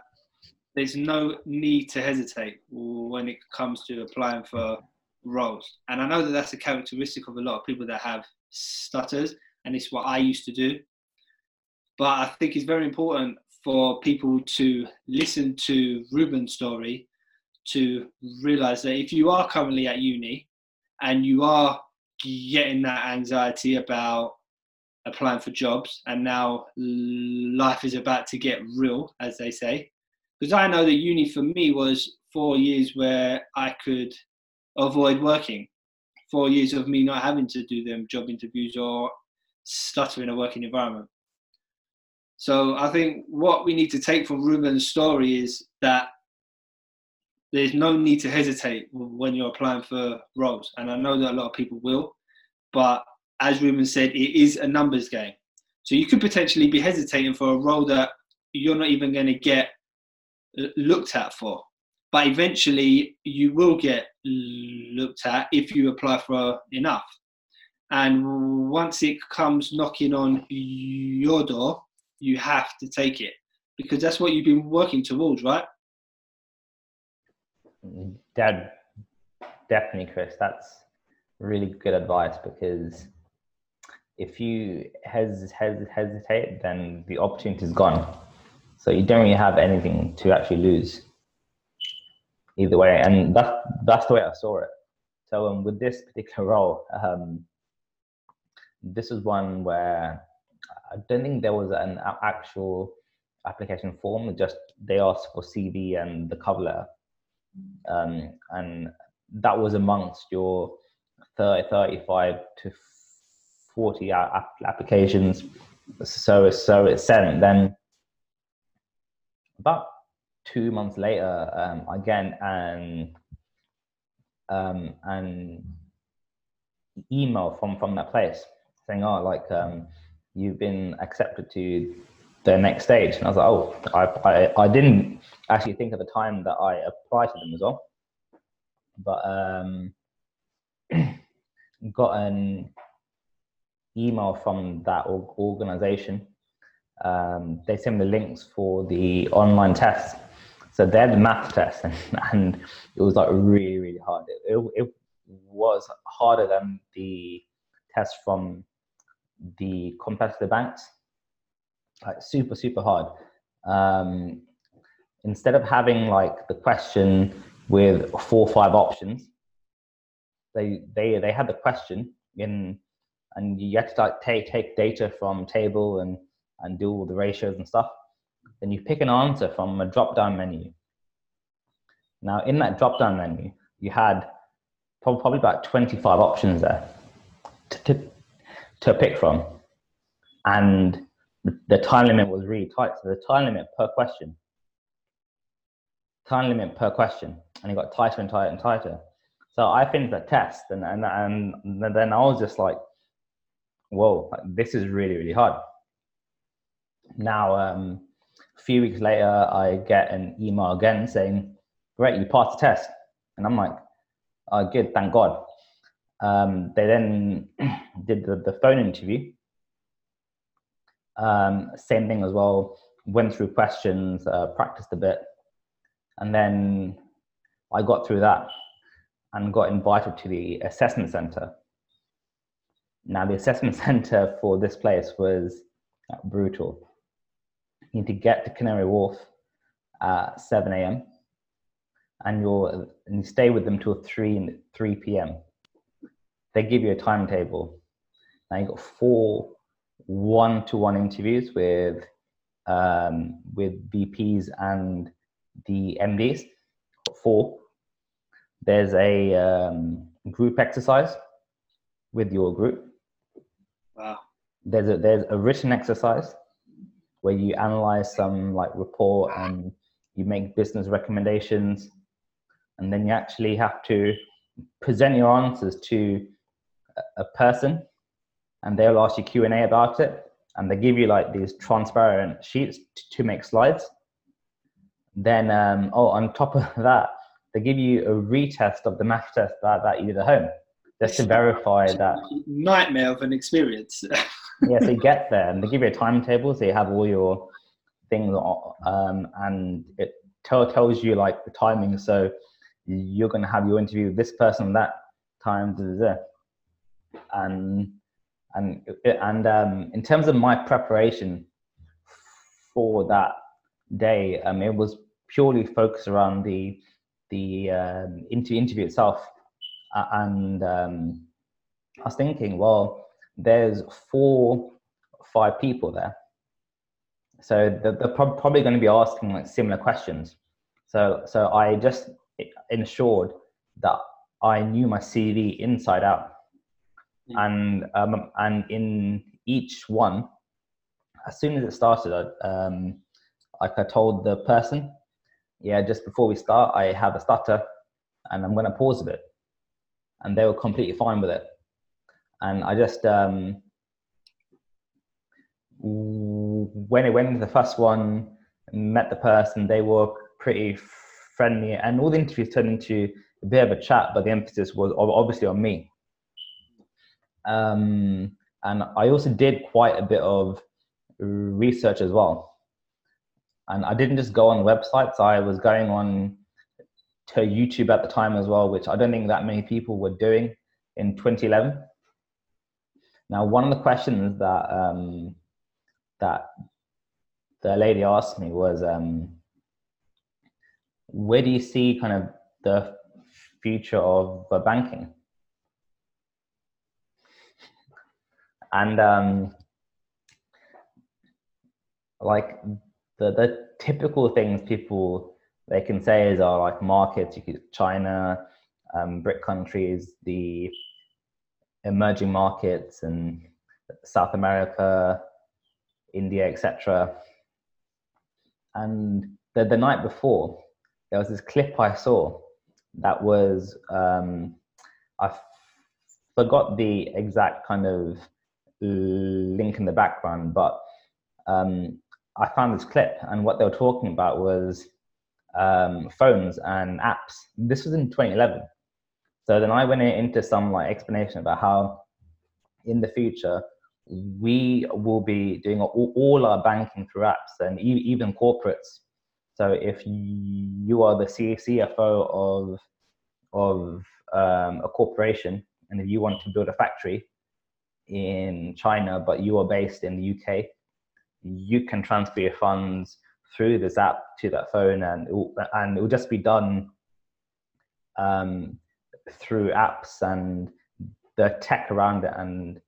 there's no need to hesitate when it comes to applying for roles. And I know that that's a characteristic of a lot of people that have stutters, and it's what I used to do. But I think it's very important for people to listen to Ruben's story to realize that if you are currently at uni and you are getting that anxiety about applying for jobs and now life is about to get real as they say. Because i know that uni for me was four years where i could avoid working. Four years of me not having to do them job interviews or stutter in a working environment. So i think what we need to take from ruben's story is that there's no need to hesitate when you're applying for roles. And I know that a lot of people will, but as Ruben said, it is a numbers game. So you could potentially be hesitating for a role that you're not even going to get uh, looked at for. But eventually you will get looked at if you apply for enough. And once it comes knocking on your door, you have to take it because that's what you've been working towards, right? Dad, definitely, Chris. That's really good advice because if you hes, hes, hesitate, then the opportunity is gone. So you don't really have anything to actually lose either way, and that's that's the way I saw it. So um, with this particular role, um, this is one where I don't think there was an actual application form. Just they asked for CV and the cover letter um, and that was amongst your 30, 35 to 40 applications. So, so it's sent. Then about two months later, um, again, and um, an email from from that place saying, "Oh, like um, you've been accepted to the next stage. And I was like, oh, I, I, I didn't actually think at the time that I applied to them as well. But um, got an email from that organization. Um, they sent me the links for the online tests. So they had the math test, and, and it was like really, really hard. It, it, it was harder than the test from the competitor banks like super super hard. Um, instead of having like the question with four or five options they they they had the question in and you had to like take take data from table and and do all the ratios and stuff. Then you pick an answer from a drop down menu. Now in that drop down menu you had probably about 25 options there to, to, to pick from. And the time limit was really tight. So the time limit per question, time limit per question, and it got tighter and tighter and tighter. So I finished the test, and and and then I was just like, "Whoa, this is really really hard." Now, um, a few weeks later, I get an email again saying, "Great, you passed the test," and I'm like, "Oh, good, thank God." Um, they then did the, the phone interview um, same thing as well. Went through questions, uh, practiced a bit, and then I got through that and got invited to the assessment center. Now, the assessment center for this place was brutal. You need to get to Canary Wharf at 7 a.m. and you're and you stay with them till 3 3 p.m. They give you a timetable. Now you've got four one-to-one interviews with um, with VPs and the MDs. Four. There's a um, group exercise with your group. Wow. There's a there's a written exercise where you analyze some like report and you make business recommendations, and then you actually have to present your answers to a person and they'll ask you Q&A about it and they give you like these transparent sheets to make slides. Then, um, oh, on top of that, they give you a retest of the math test that, that you did at home, just to verify that. Nightmare of an experience. yeah, so you get there and they give you a timetable, so you have all your things, um, and it tell, tells you like the timing. So you're going to have your interview with this person that time, and and and um, in terms of my preparation for that day, um, it was purely focused around the the um, interview, itself, and um, I was thinking, well, there's four, five people there, so they're, they're probably going to be asking like similar questions. So so I just ensured that I knew my CV inside out, mm. and um, and in each one, as soon as it started, I, um, like I told the person, yeah, just before we start, I have a stutter, and I'm going to pause a bit, and they were completely fine with it, and I just um, when it went into the first one, met the person, they were pretty friendly, and all the interviews turned into a bit of a chat, but the emphasis was obviously on me. Um, and I also did quite a bit of research as well. And I didn't just go on websites, I was going on to YouTube at the time as well, which I don't think that many people were doing in 2011. Now, one of the questions that um, that the lady asked me was, um, where do you see kind of the future of uh, banking? And um, like the the typical things people they can say is are like markets, you could China, um, BRIC countries, the emerging markets, and South America, India, etc. And the the night before, there was this clip I saw that was um, forgot the exact kind of link in the background, but um, I found this clip, and what they were talking about was um, phones and apps. This was in 2011. So then I went into some like explanation about how in the future we will be doing all, all our banking through apps and e- even corporates so if you are the CFO of of um, a corporation, and if you want to build a factory in China, but you are based in the UK, you can transfer your funds through this app to that phone, and it will, and it will just be done um, through apps and the tech around it, and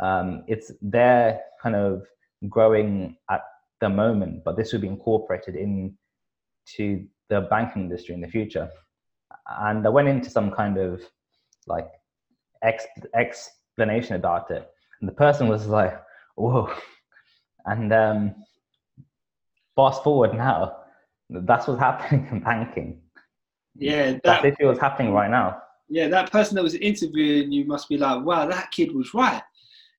um, it's there kind of growing at the moment, but this will be incorporated in to the banking industry in the future. And I went into some kind of like ex, ex- explanation about it. And the person was like, whoa. And um, fast forward now, that's what's happening in banking. Yeah, that, that's literally what's happening right now. Yeah, that person that was interviewing you must be like, wow, that kid was right.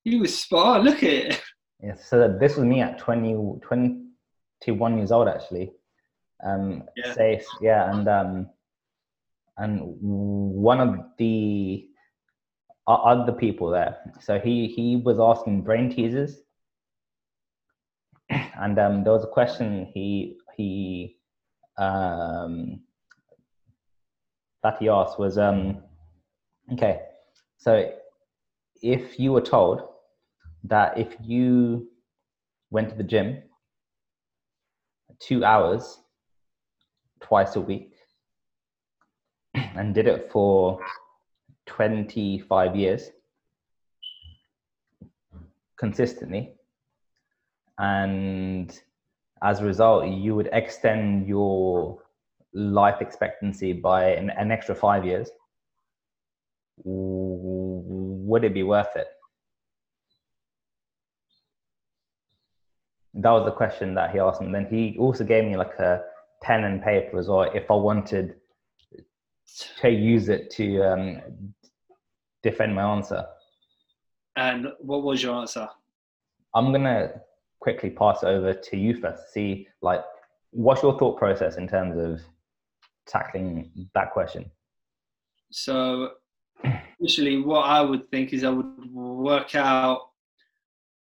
He was spot on. Look at it. Yeah, so this was me at 20, 21 years old, actually um, yeah. safe. Yeah, and um, and one of the other people there, so he he was asking brain teasers, and um, there was a question he he um, that he asked was um, okay, so if you were told that if you went to the gym two hours twice a week and did it for 25 years consistently. And as a result, you would extend your life expectancy by an, an extra five years. Would it be worth it? That was the question that he asked. And then he also gave me like a pen and paper as well if I wanted to use it to um, defend my answer. And what was your answer? I'm gonna quickly pass over to you first. See, like, what's your thought process in terms of tackling that question? So, initially, what I would think is I would work out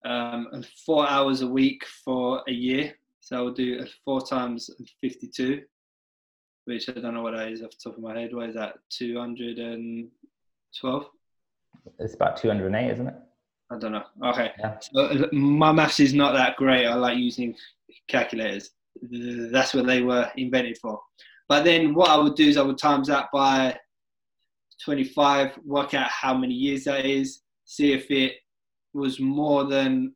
um, four hours a week for a year. So I would do four times 52, which I don't know what that is off the top of my head. What is that? 212? It's about 208, isn't it? I don't know. Okay. Yeah. So my maths is not that great. I like using calculators. That's what they were invented for. But then what I would do is I would times that by 25, work out how many years that is, see if it was more than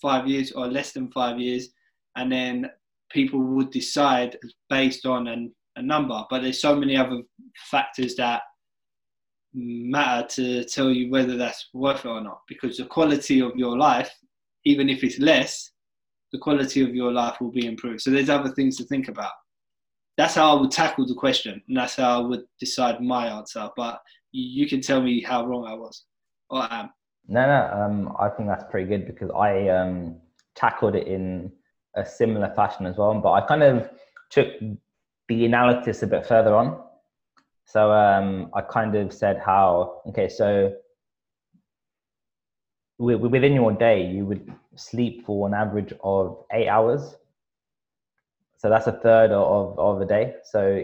five years or less than five years, and then people would decide based on an, a number. But there's so many other factors that matter to tell you whether that's worth it or not, because the quality of your life, even if it's less, the quality of your life will be improved. So there's other things to think about. That's how I would tackle the question, and that's how I would decide my answer. But you can tell me how wrong I was or I am. No, no, um, I think that's pretty good because I um, tackled it in a similar fashion as well. But I kind of took the analysis a bit further on. So um, I kind of said how, okay, so within your day, you would sleep for an average of eight hours. So that's a third of, of a day. So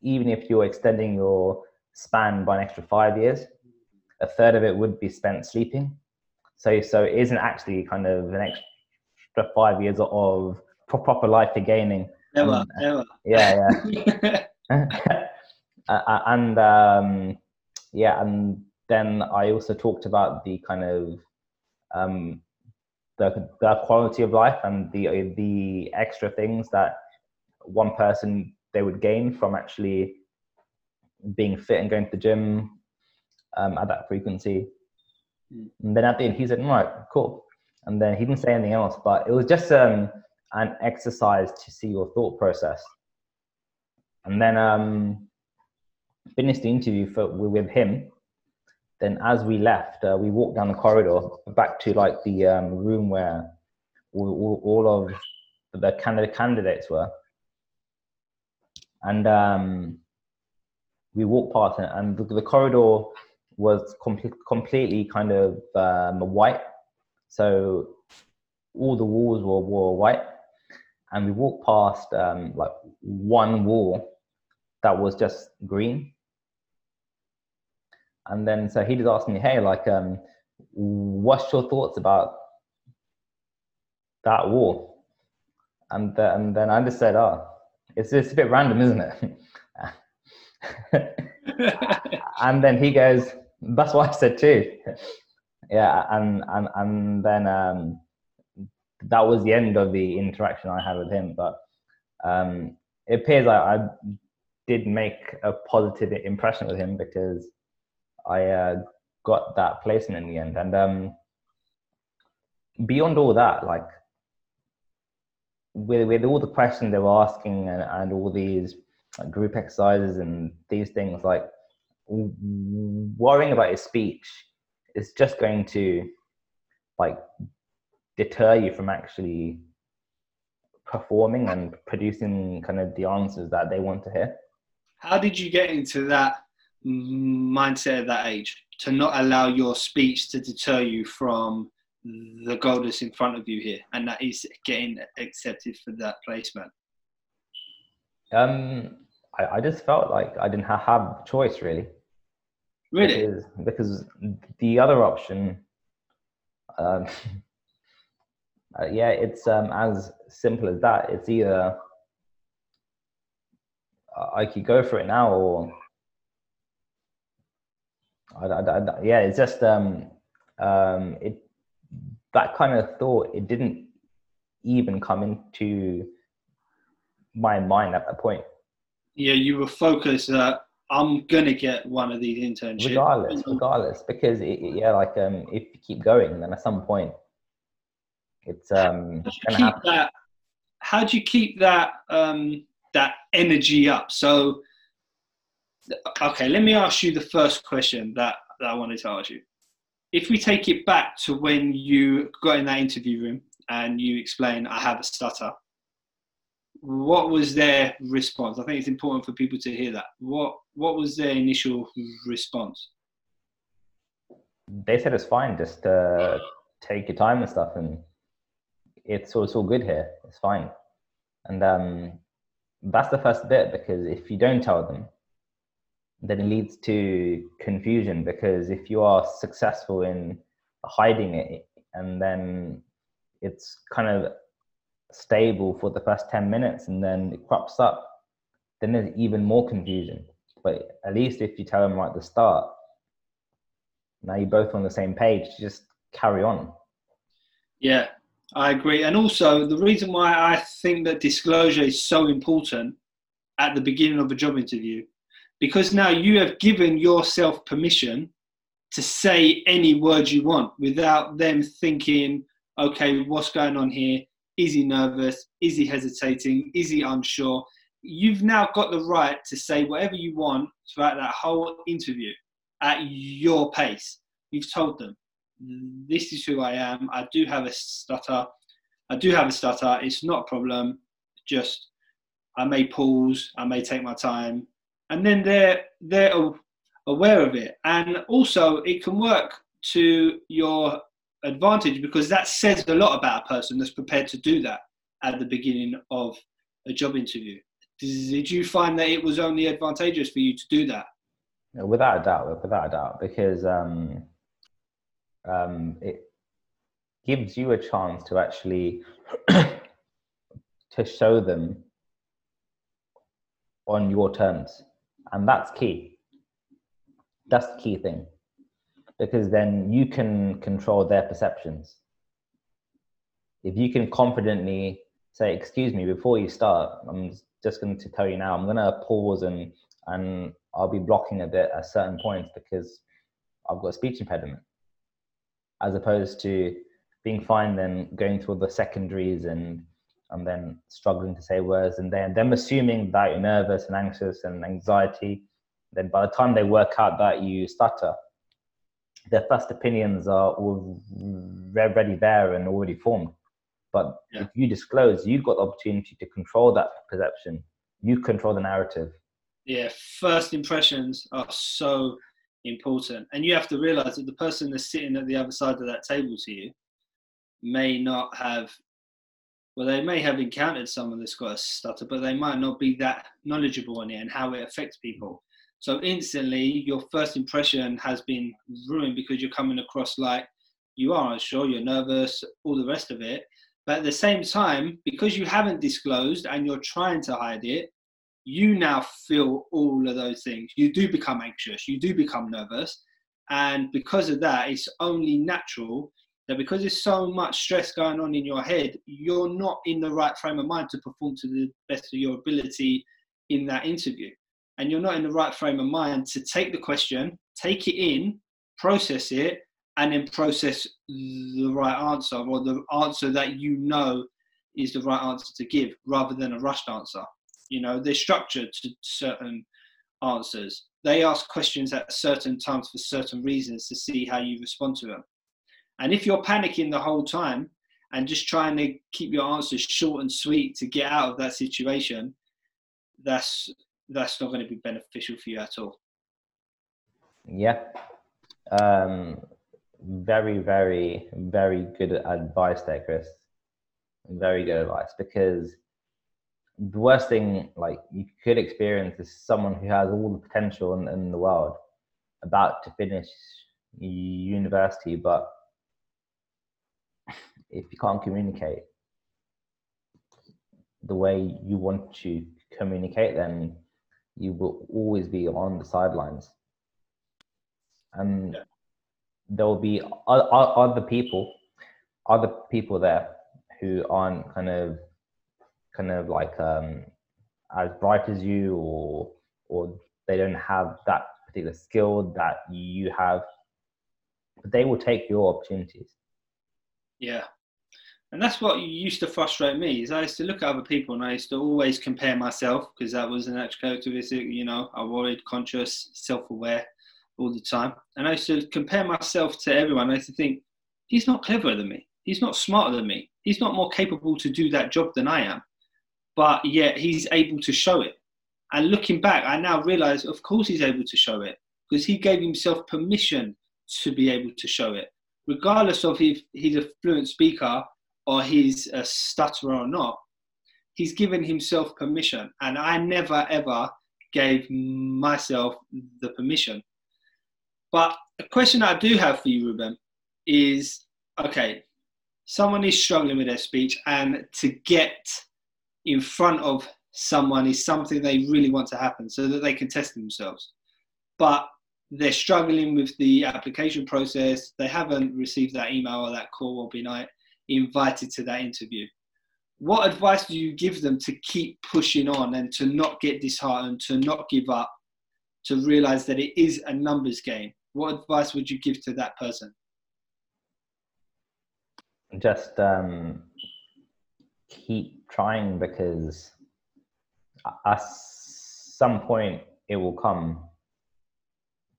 even if you're extending your span by an extra five years, a third of it would be spent sleeping. So, so it isn't actually kind of an extra five years of proper life for gaining. Never, um, never. Yeah, yeah. uh, and um, yeah, and then I also talked about the kind of um, the, the quality of life and the the extra things that one person they would gain from actually being fit and going to the gym um, at that frequency. Mm. And then at the end, he said, "Right, cool." And then he didn't say anything else, but it was just um, an exercise to see your thought process. And then um, finished the interview for, with him. Then, as we left, uh, we walked down the corridor back to like the um, room where all, all, of the candidate candidates were, and um, we walked past and the, the corridor was com- completely kind of um, white. So all the walls were, were white. And we walked past um, like one wall that was just green. And then so he just asked me, hey, like, um, what's your thoughts about that war? And, and then I just said, oh, it's, it's a bit random, isn't it? and then he goes, that's what I said too. yeah, and and and then um, that was the end of the interaction I had with him. But um, it appears I, I did make a positive impression with him because I uh, got that placement in the end. And um, beyond all that, like with with all the questions they were asking and, and all these group exercises and these things, like worrying about your speech is just going to like deter you from actually performing and producing kind of the answers that they want to hear. How did you get into that mindset at that age to not allow your speech to deter you from the goal that's in front of you here, and that is getting accepted for that placement? Um, I, I just felt like I didn't have, have choice really. Really? Because, because the other option, um, uh, yeah, it's um, as simple as that. It's either I could go for it now or I, I, I, yeah, it's just um, um, it that kind of thought. It didn't even come into my mind at that point. Yeah, you were focused. Uh, I'm gonna get one of these internships, regardless, regardless, because it, yeah, like um, if you keep going, then at some point, it's um, gonna happen. That, how do you keep that um, that energy up? So, okay, let me ask you the first question that, that I wanted to ask you. If we take it back to when you got in that interview room and you explain, I have a stutter, what was their response? I think it's important for people to hear that. What what was their initial response? They said it's fine, just uh, take your time and stuff, and it's all, it's all good here. It's fine, and um, that's the first bit because if you don't tell them, then it leads to confusion. Because if you are successful in hiding it, and then it's kind of stable for the first 10 minutes and then it crops up, then there's even more confusion. But at least if you tell them right at the start, now you're both on the same page, just carry on. Yeah, I agree. And also, the reason why I think that disclosure is so important at the beginning of a job interview, because now you have given yourself permission to say any words you want without them thinking, okay, what's going on here? Is he nervous? Is he hesitating? Is he unsure? You've now got the right to say whatever you want throughout that whole interview at your pace. You've told them, this is who I am. I do have a stutter. I do have a stutter. It's not a problem. Just I may pause. I may take my time, and then they're they're aware of it. And also, it can work to your advantage because that says a lot about a person that's prepared to do that at the beginning of a job interview. Did you find that it was only advantageous for you to do that? Without a doubt, without a doubt, because um, um, it gives you a chance to actually to show them on your terms, and that's key. That's the key thing because then you can control their perceptions. If you can confidently say, "Excuse me," before you start, I'm just going to tell you now. I'm going to pause and and I'll be blocking a bit at certain points because I've got a speech impediment, as opposed to being fine then going through the secondaries and and then struggling to say words and then them assuming that you're nervous and anxious and anxiety then by the time they work out that you stutter their first opinions are already there and already formed. But yeah. if you disclose, you've got the opportunity to control that perception. You control the narrative. Yeah, first impressions are so important. And you have to realize that the person that's sitting at the other side of that table to you may not have, well, they may have encountered someone that's got a stutter, but they might not be that knowledgeable on it and how it affects people. So instantly, your first impression has been ruined because you're coming across like you are unsure, you're nervous, all the rest of it. But at the same time, because you haven't disclosed and you're trying to hide it, you now feel all of those things. You do become anxious, you do become nervous. And because of that, it's only natural that because there's so much stress going on in your head, you're not in the right frame of mind to perform to the best of your ability in that interview and you're not in the right frame of mind to take the question, take it in, process it, and then process the right answer or the answer that you know is the right answer to give rather than a rushed answer. You know, they're structured to certain answers. They ask questions at certain times for certain reasons to see how you respond to them. And if you're panicking the whole time and just trying to keep your answers short and sweet to get out of that situation, that's that's not going to be beneficial for you at all. Yeah. Um, very, very, very good advice there, Chris. Very good advice because the worst thing like you could experience is someone who has all the potential in, in the world about to finish university, but if you can't communicate the way you want to communicate, then you will always be on the sidelines. And yeah. there will be other people, other people there who aren't kind of, kind of like um, as bright as you, or or they don't have that particular skill that you have. But they will take your opportunities. Yeah, and that's what used to frustrate me is I used to look at other people and I used to always compare myself because that was an actual characteristic, you know, I worried, conscious, self-aware all the time. And I used to compare myself to everyone. I used to think, he's not cleverer than me. He's not smarter than me. He's not more capable to do that job than I am. but yet he's able to show it. And looking back, I now realize, of course, he's able to show it because he gave himself permission to be able to show it, regardless of if he's a fluent speaker or he's a uh, stutterer or not. He's given himself permission, and I never ever gave myself the permission. But a question I do have for you, Ruben, is okay, someone is struggling with their speech, and to get in front of someone is something they really want to happen so that they can test themselves. But they're struggling with the application process. They haven't received that email or that call or been uh, invited to that interview. What advice do you give them to keep pushing on and to not get disheartened, to not give up, to realize that it is a numbers game? What advice would you give to that person? Just um, keep trying because at some point it will come.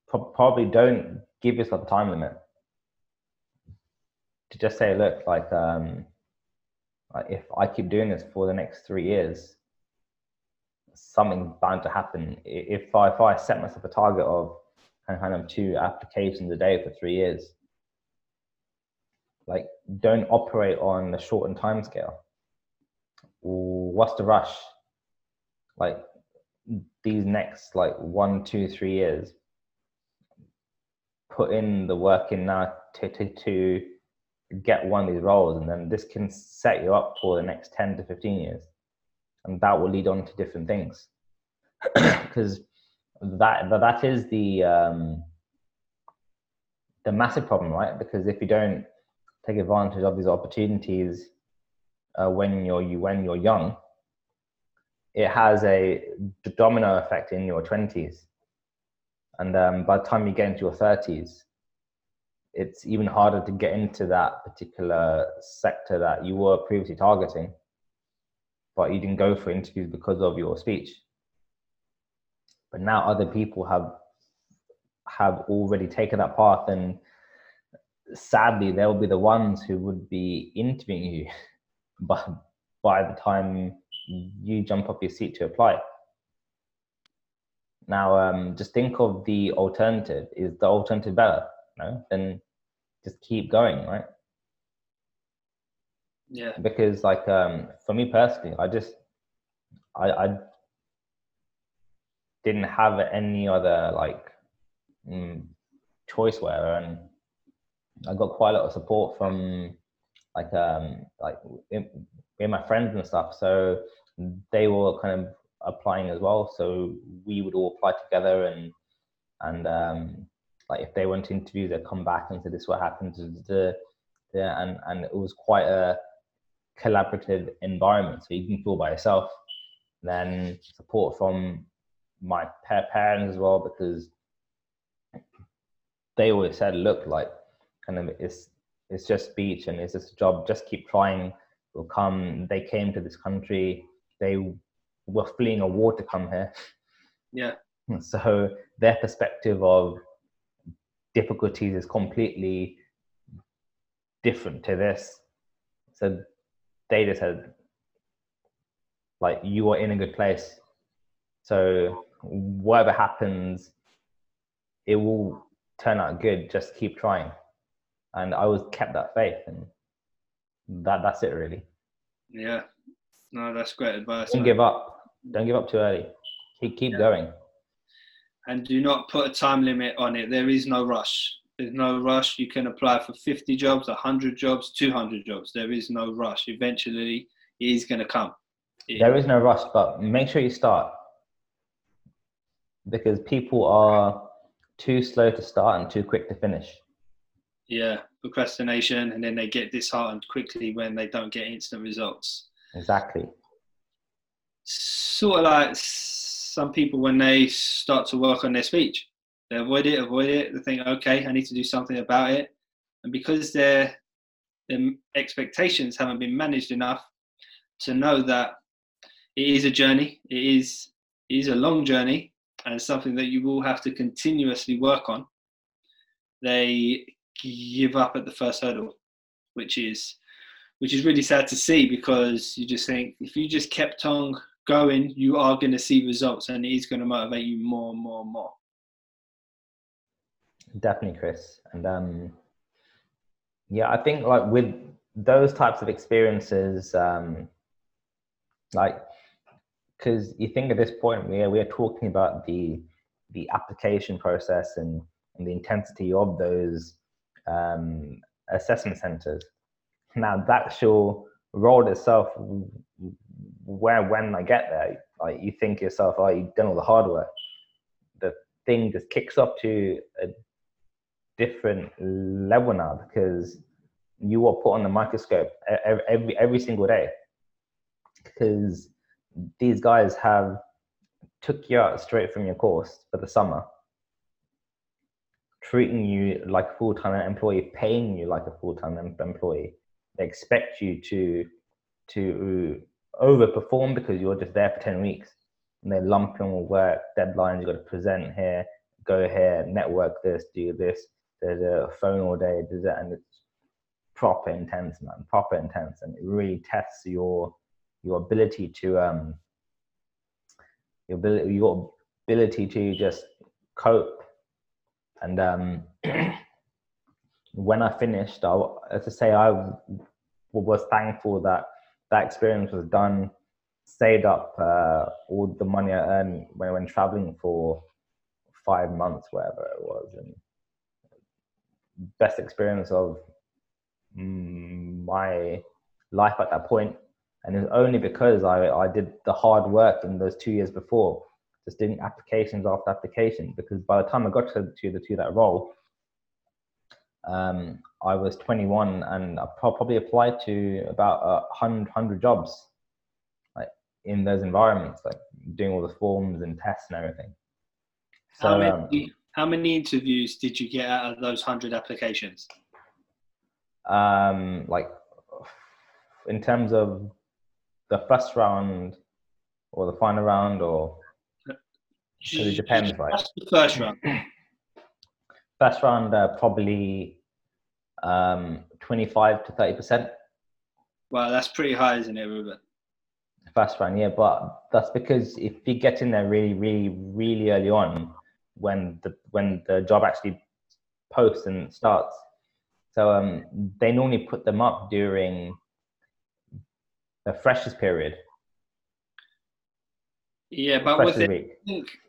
Probably don't give yourself a time limit. To just say, look, like, um, if I keep doing this for the next three years, something's bound to happen. If I, if I set myself a target of kind of two applications a day for three years, like don't operate on the shortened time scale. What's the rush? like these next like one, two, three years, put in the work in now to, to, to get one of these roles, and then this can set you up for the next 10 to 15 years. And that will lead on to different things. Because that, that is the, um, the massive problem, right? Because if you don't take advantage of these opportunities uh, when you're you when you're young, it has a domino effect in your 20s. And um, by the time you get into your 30s, it's even harder to get into that particular sector that you were previously targeting, but you didn't go for interviews because of your speech. But now other people have have already taken that path, and sadly, they'll be the ones who would be interviewing you. But by the time you jump off your seat to apply. Now, um, just think of the alternative. Is the alternative better? No, then just keep going, right? Yeah. Because, like, um, for me personally, I just, I, I didn't have any other like mm, choice where, and I got quite a lot of support from like um like in my friends and stuff. So they were kind of applying as well. So we would all apply together and and um, like if they went to interview, they'd come back and say this is what happened. The, the, and and it was quite a collaborative environment. So you can feel by yourself. Then support from my parents as well because they always said, look, like kind of it's it's just speech and it's just a job. Just keep trying will come. They came to this country. They were fleeing a war to come here. Yeah. So their perspective of difficulties is completely different to this. So they just said, like, you are in a good place. So whatever happens, it will turn out good. Just keep trying. And I was kept that faith and that that's it really. Yeah, no, that's great advice. Don't man. give up. Don't give up too early. Keep keep yeah. going. And do not put a time limit on it. There is no rush. There's no rush. You can apply for 50 jobs, 100 jobs, 200 jobs. There is no rush. Eventually, it is going to come. There is no rush, but make sure you start because people are too slow to start and too quick to finish. Yeah, procrastination, and then they get disheartened quickly when they don't get instant results. Exactly. Sort of like some people when they start to work on their speech, they avoid it, avoid it. They think, okay, I need to do something about it, and because their their expectations haven't been managed enough to know that it is a journey. It is it is a long journey, and something that you will have to continuously work on. They give up at the first hurdle, which is which is really sad to see because you just think if you just kept on going, you are going to see results, and it is going to motivate you more and more and more. Definitely, Chris, and um, yeah, I think like with those types of experiences, um, like because you think at this point we are we are talking about the the application process and, and the intensity of those um, assessment centers. Now, the actual role itself, where when I get there, like you think yourself, oh, you've done all the hard work. The thing just kicks up to a different level now because you are put on the microscope every, every, every single day because these guys have took you out straight from your course for the summer treating you like a full-time employee paying you like a full-time employee they expect you to to overperform because you're just there for 10 weeks. And they lump in all work deadlines you've got to present here go here network this do this. There's a phone all day does that and it's proper intense man proper intense. And it really tests your your ability to um your ability your ability to just cope. And um when i finished i as i say i was thankful that that experience was done saved up uh, all the money i earned when went traveling for five months wherever it was and best experience of my life at that point. and it's only because I, I did the hard work in those two years before, just doing applications after application. Because by the time I got to to, the, to that role, um, I was 21 and I probably applied to about a hundred, hundred jobs, like in those environments, like doing all the forms and tests and everything. So, how many, um, how many interviews did you get out of those hundred applications? Um, like in terms of the first round or the final round or it depends, right? That's the first round. First round, uh, probably um, 25 to 30 percent. Wow, that's pretty high, isn't it, Ruben? First round, yeah, but that's because if you get in there really, really, really early on, when the when the job actually posts and starts, so um, they normally put them up during the freshest period. Yeah, but was there,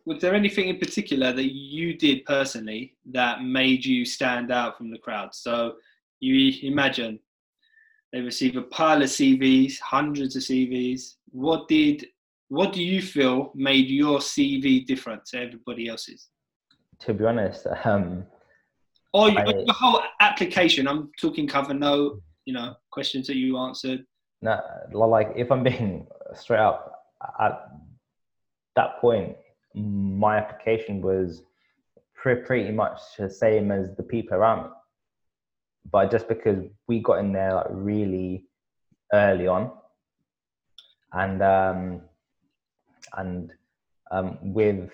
was there anything in particular that you did personally that made you stand out from the crowd? So you imagine they receive a pile of CVs, hundreds of CVs. What did what do you feel made your CV different to everybody else's? To be honest, um, or I, your whole application. I'm talking cover note, you know, questions that you answered, no, like if I'm being straight up, at that point, my application was pretty much the same as the people around me. But just because we got in there like really early on, and um, and um, with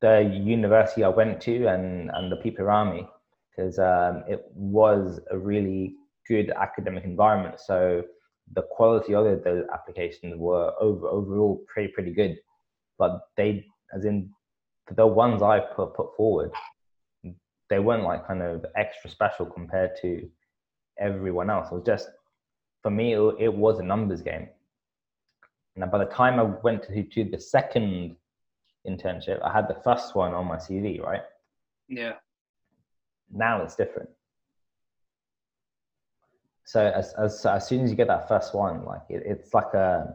the university I went to and and the people around me, because um, it was a really good academic environment. So the quality of the applications were over, overall pretty pretty good. But they, as in the ones I put put forward, they weren't like kind of extra special compared to everyone else. It was just for me, it, it was a numbers game. Now, by the time I went to, to the second internship, I had the first one on my CV, right? Yeah. Now it's different so as, as as soon as you get that first one like it, it's like a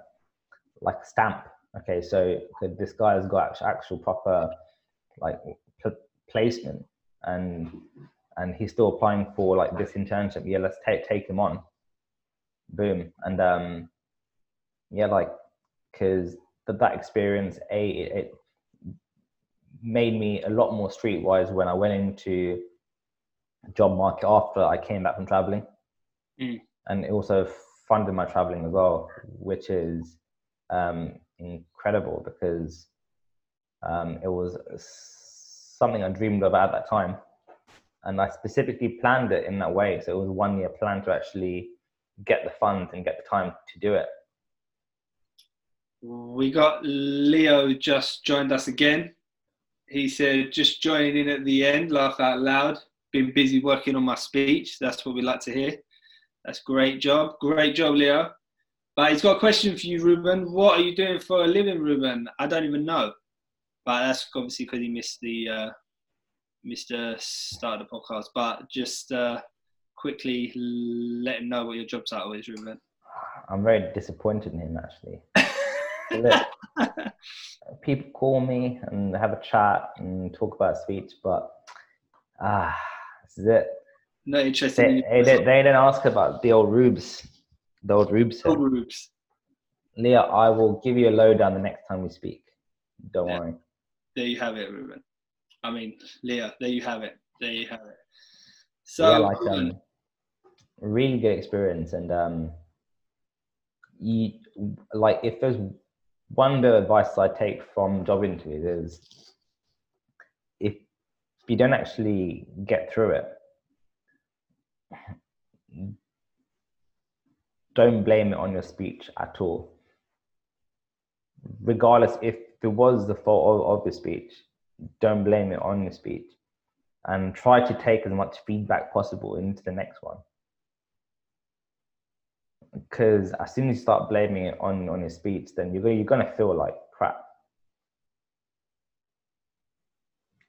like stamp. Okay so this guy has got actual, actual proper like pl- placement and and he's still applying for like this internship. Yeah let's take take him on. Boom. And um yeah like because that, that experience a it, it made me a lot more streetwise when i went into job market after i came back from traveling And it also funded my traveling as well, which is um, incredible because um, it was something I dreamed of at that time. And I specifically planned it in that way. So it was one year plan to actually get the funds and get the time to do it. We got Leo just joined us again. He said, just joining in at the end, laugh out loud. Been busy working on my speech. That's what we like to hear. That's great job. Great job, Leo. But he's got a question for you, Ruben. What are you doing for a living, Ruben? I don't even know. But that's obviously because he missed the uh, missed the start of the podcast. But just uh, quickly let him know what your job title is, Ruben. I'm very disappointed in him actually. Look, people call me and have a chat and talk about speech, but ah, this is it. No interest in They, they, they didn't ask about the old rubes, the old rubes. Old Rubes. Leah, I will give you a lowdown the next time we speak. Don't Yeah. worry. There you have it, Ruben. I mean, Leah, there you have it. There you have it. So, yeah, like Ruben, um, really good experience, and um, you like if there's one bit of advice I take from job interviews is if you don't actually get through it, don't blame it on your speech at all. Regardless if it was the fault of, of your speech, don't blame it on your speech and try to take as much feedback possible into the next one. Because as soon as you start blaming it on, on your speech, then you're, you're going to feel like crap.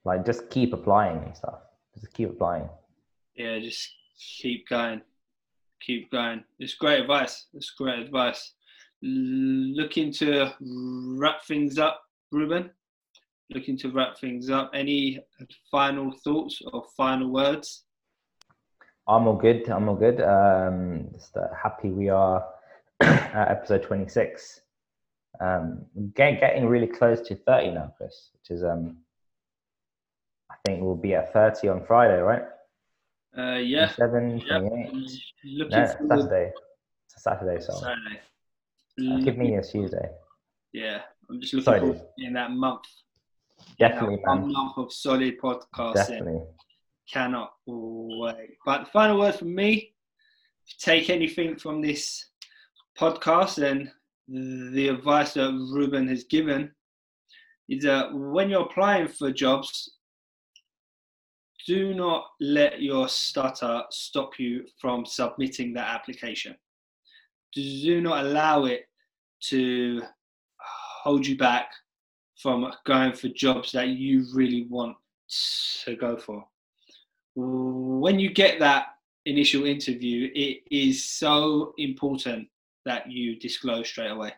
Like just keep applying and stuff. Just keep applying. yeah, just keep going. Keep going. It's great advice. It's great advice. Looking to wrap things up, Ruben. Looking to wrap things up. Any final thoughts or final words? I'm all good. I'm all good. Um, just uh, happy we are at episode 26. Um, get, getting really close to 30 now, Chris, which is, um, I think we'll be at 30 on Friday, right? Uh, yeah. 27, yeah. 28. Looking No, Saturday. It's a Saturday, so Saturday. uh, give me a Tuesday. Yeah, I'm just looking Sorry, forward in that month. Definitely, That one month of solid podcasting. Definitely. Cannot wait. But the final word from me, if you take anything from this podcast and the advice that Ruben has given, is that when you're applying for jobs, do not let your stutter stop you from submitting that application. Do not allow it to hold you back from going for jobs that you really want to go for. When you get that initial interview, it is so important that you disclose straight away.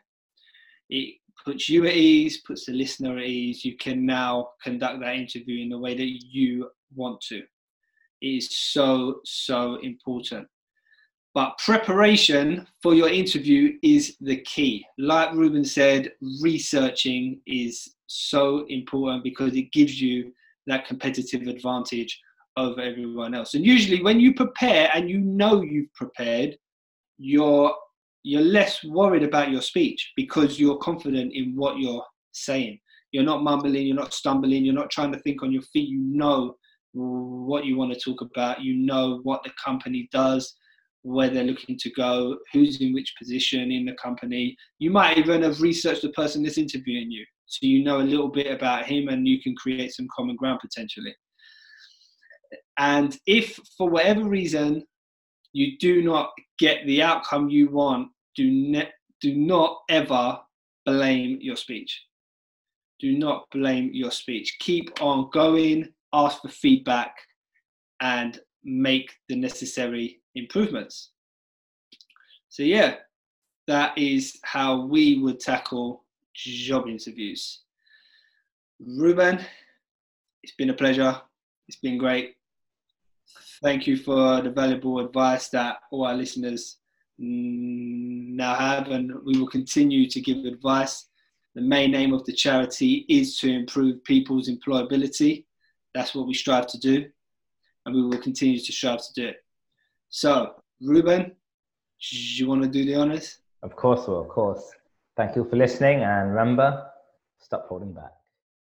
It puts you at ease, puts the listener at ease. You can now conduct that interview in the way that you want to. Is so, so important. But preparation for your interview is the key. Like Ruben said, researching is so important because it gives you that competitive advantage over everyone else. And usually, when you prepare and you know you've prepared, you're you're less worried about your speech because you're confident in what you're saying. You're not mumbling, you're not stumbling, you're not trying to think on your feet. You know what you want to talk about. You know what the company does where they're looking to go, who's in which position in the company. You might even have researched the person that's interviewing you, so you know a little bit about him and you can create some common ground potentially. And if for whatever reason you do not get the outcome you want, do, ne- do not ever blame your speech. Do not blame your speech. Keep on going, ask for feedback, and make the necessary improvements. So, yeah, that is how we would tackle job interviews. Ruben, it's been a pleasure. It's been great. Thank you for the valuable advice that all our listeners now have, and we will continue to give advice. The main aim of the charity is to improve people's employability. That's what we strive to do, and we will continue to strive to do it. So, Ruben, do you want to do the honors? Of course, well, of course. Thank you for listening, and remember, stop holding back.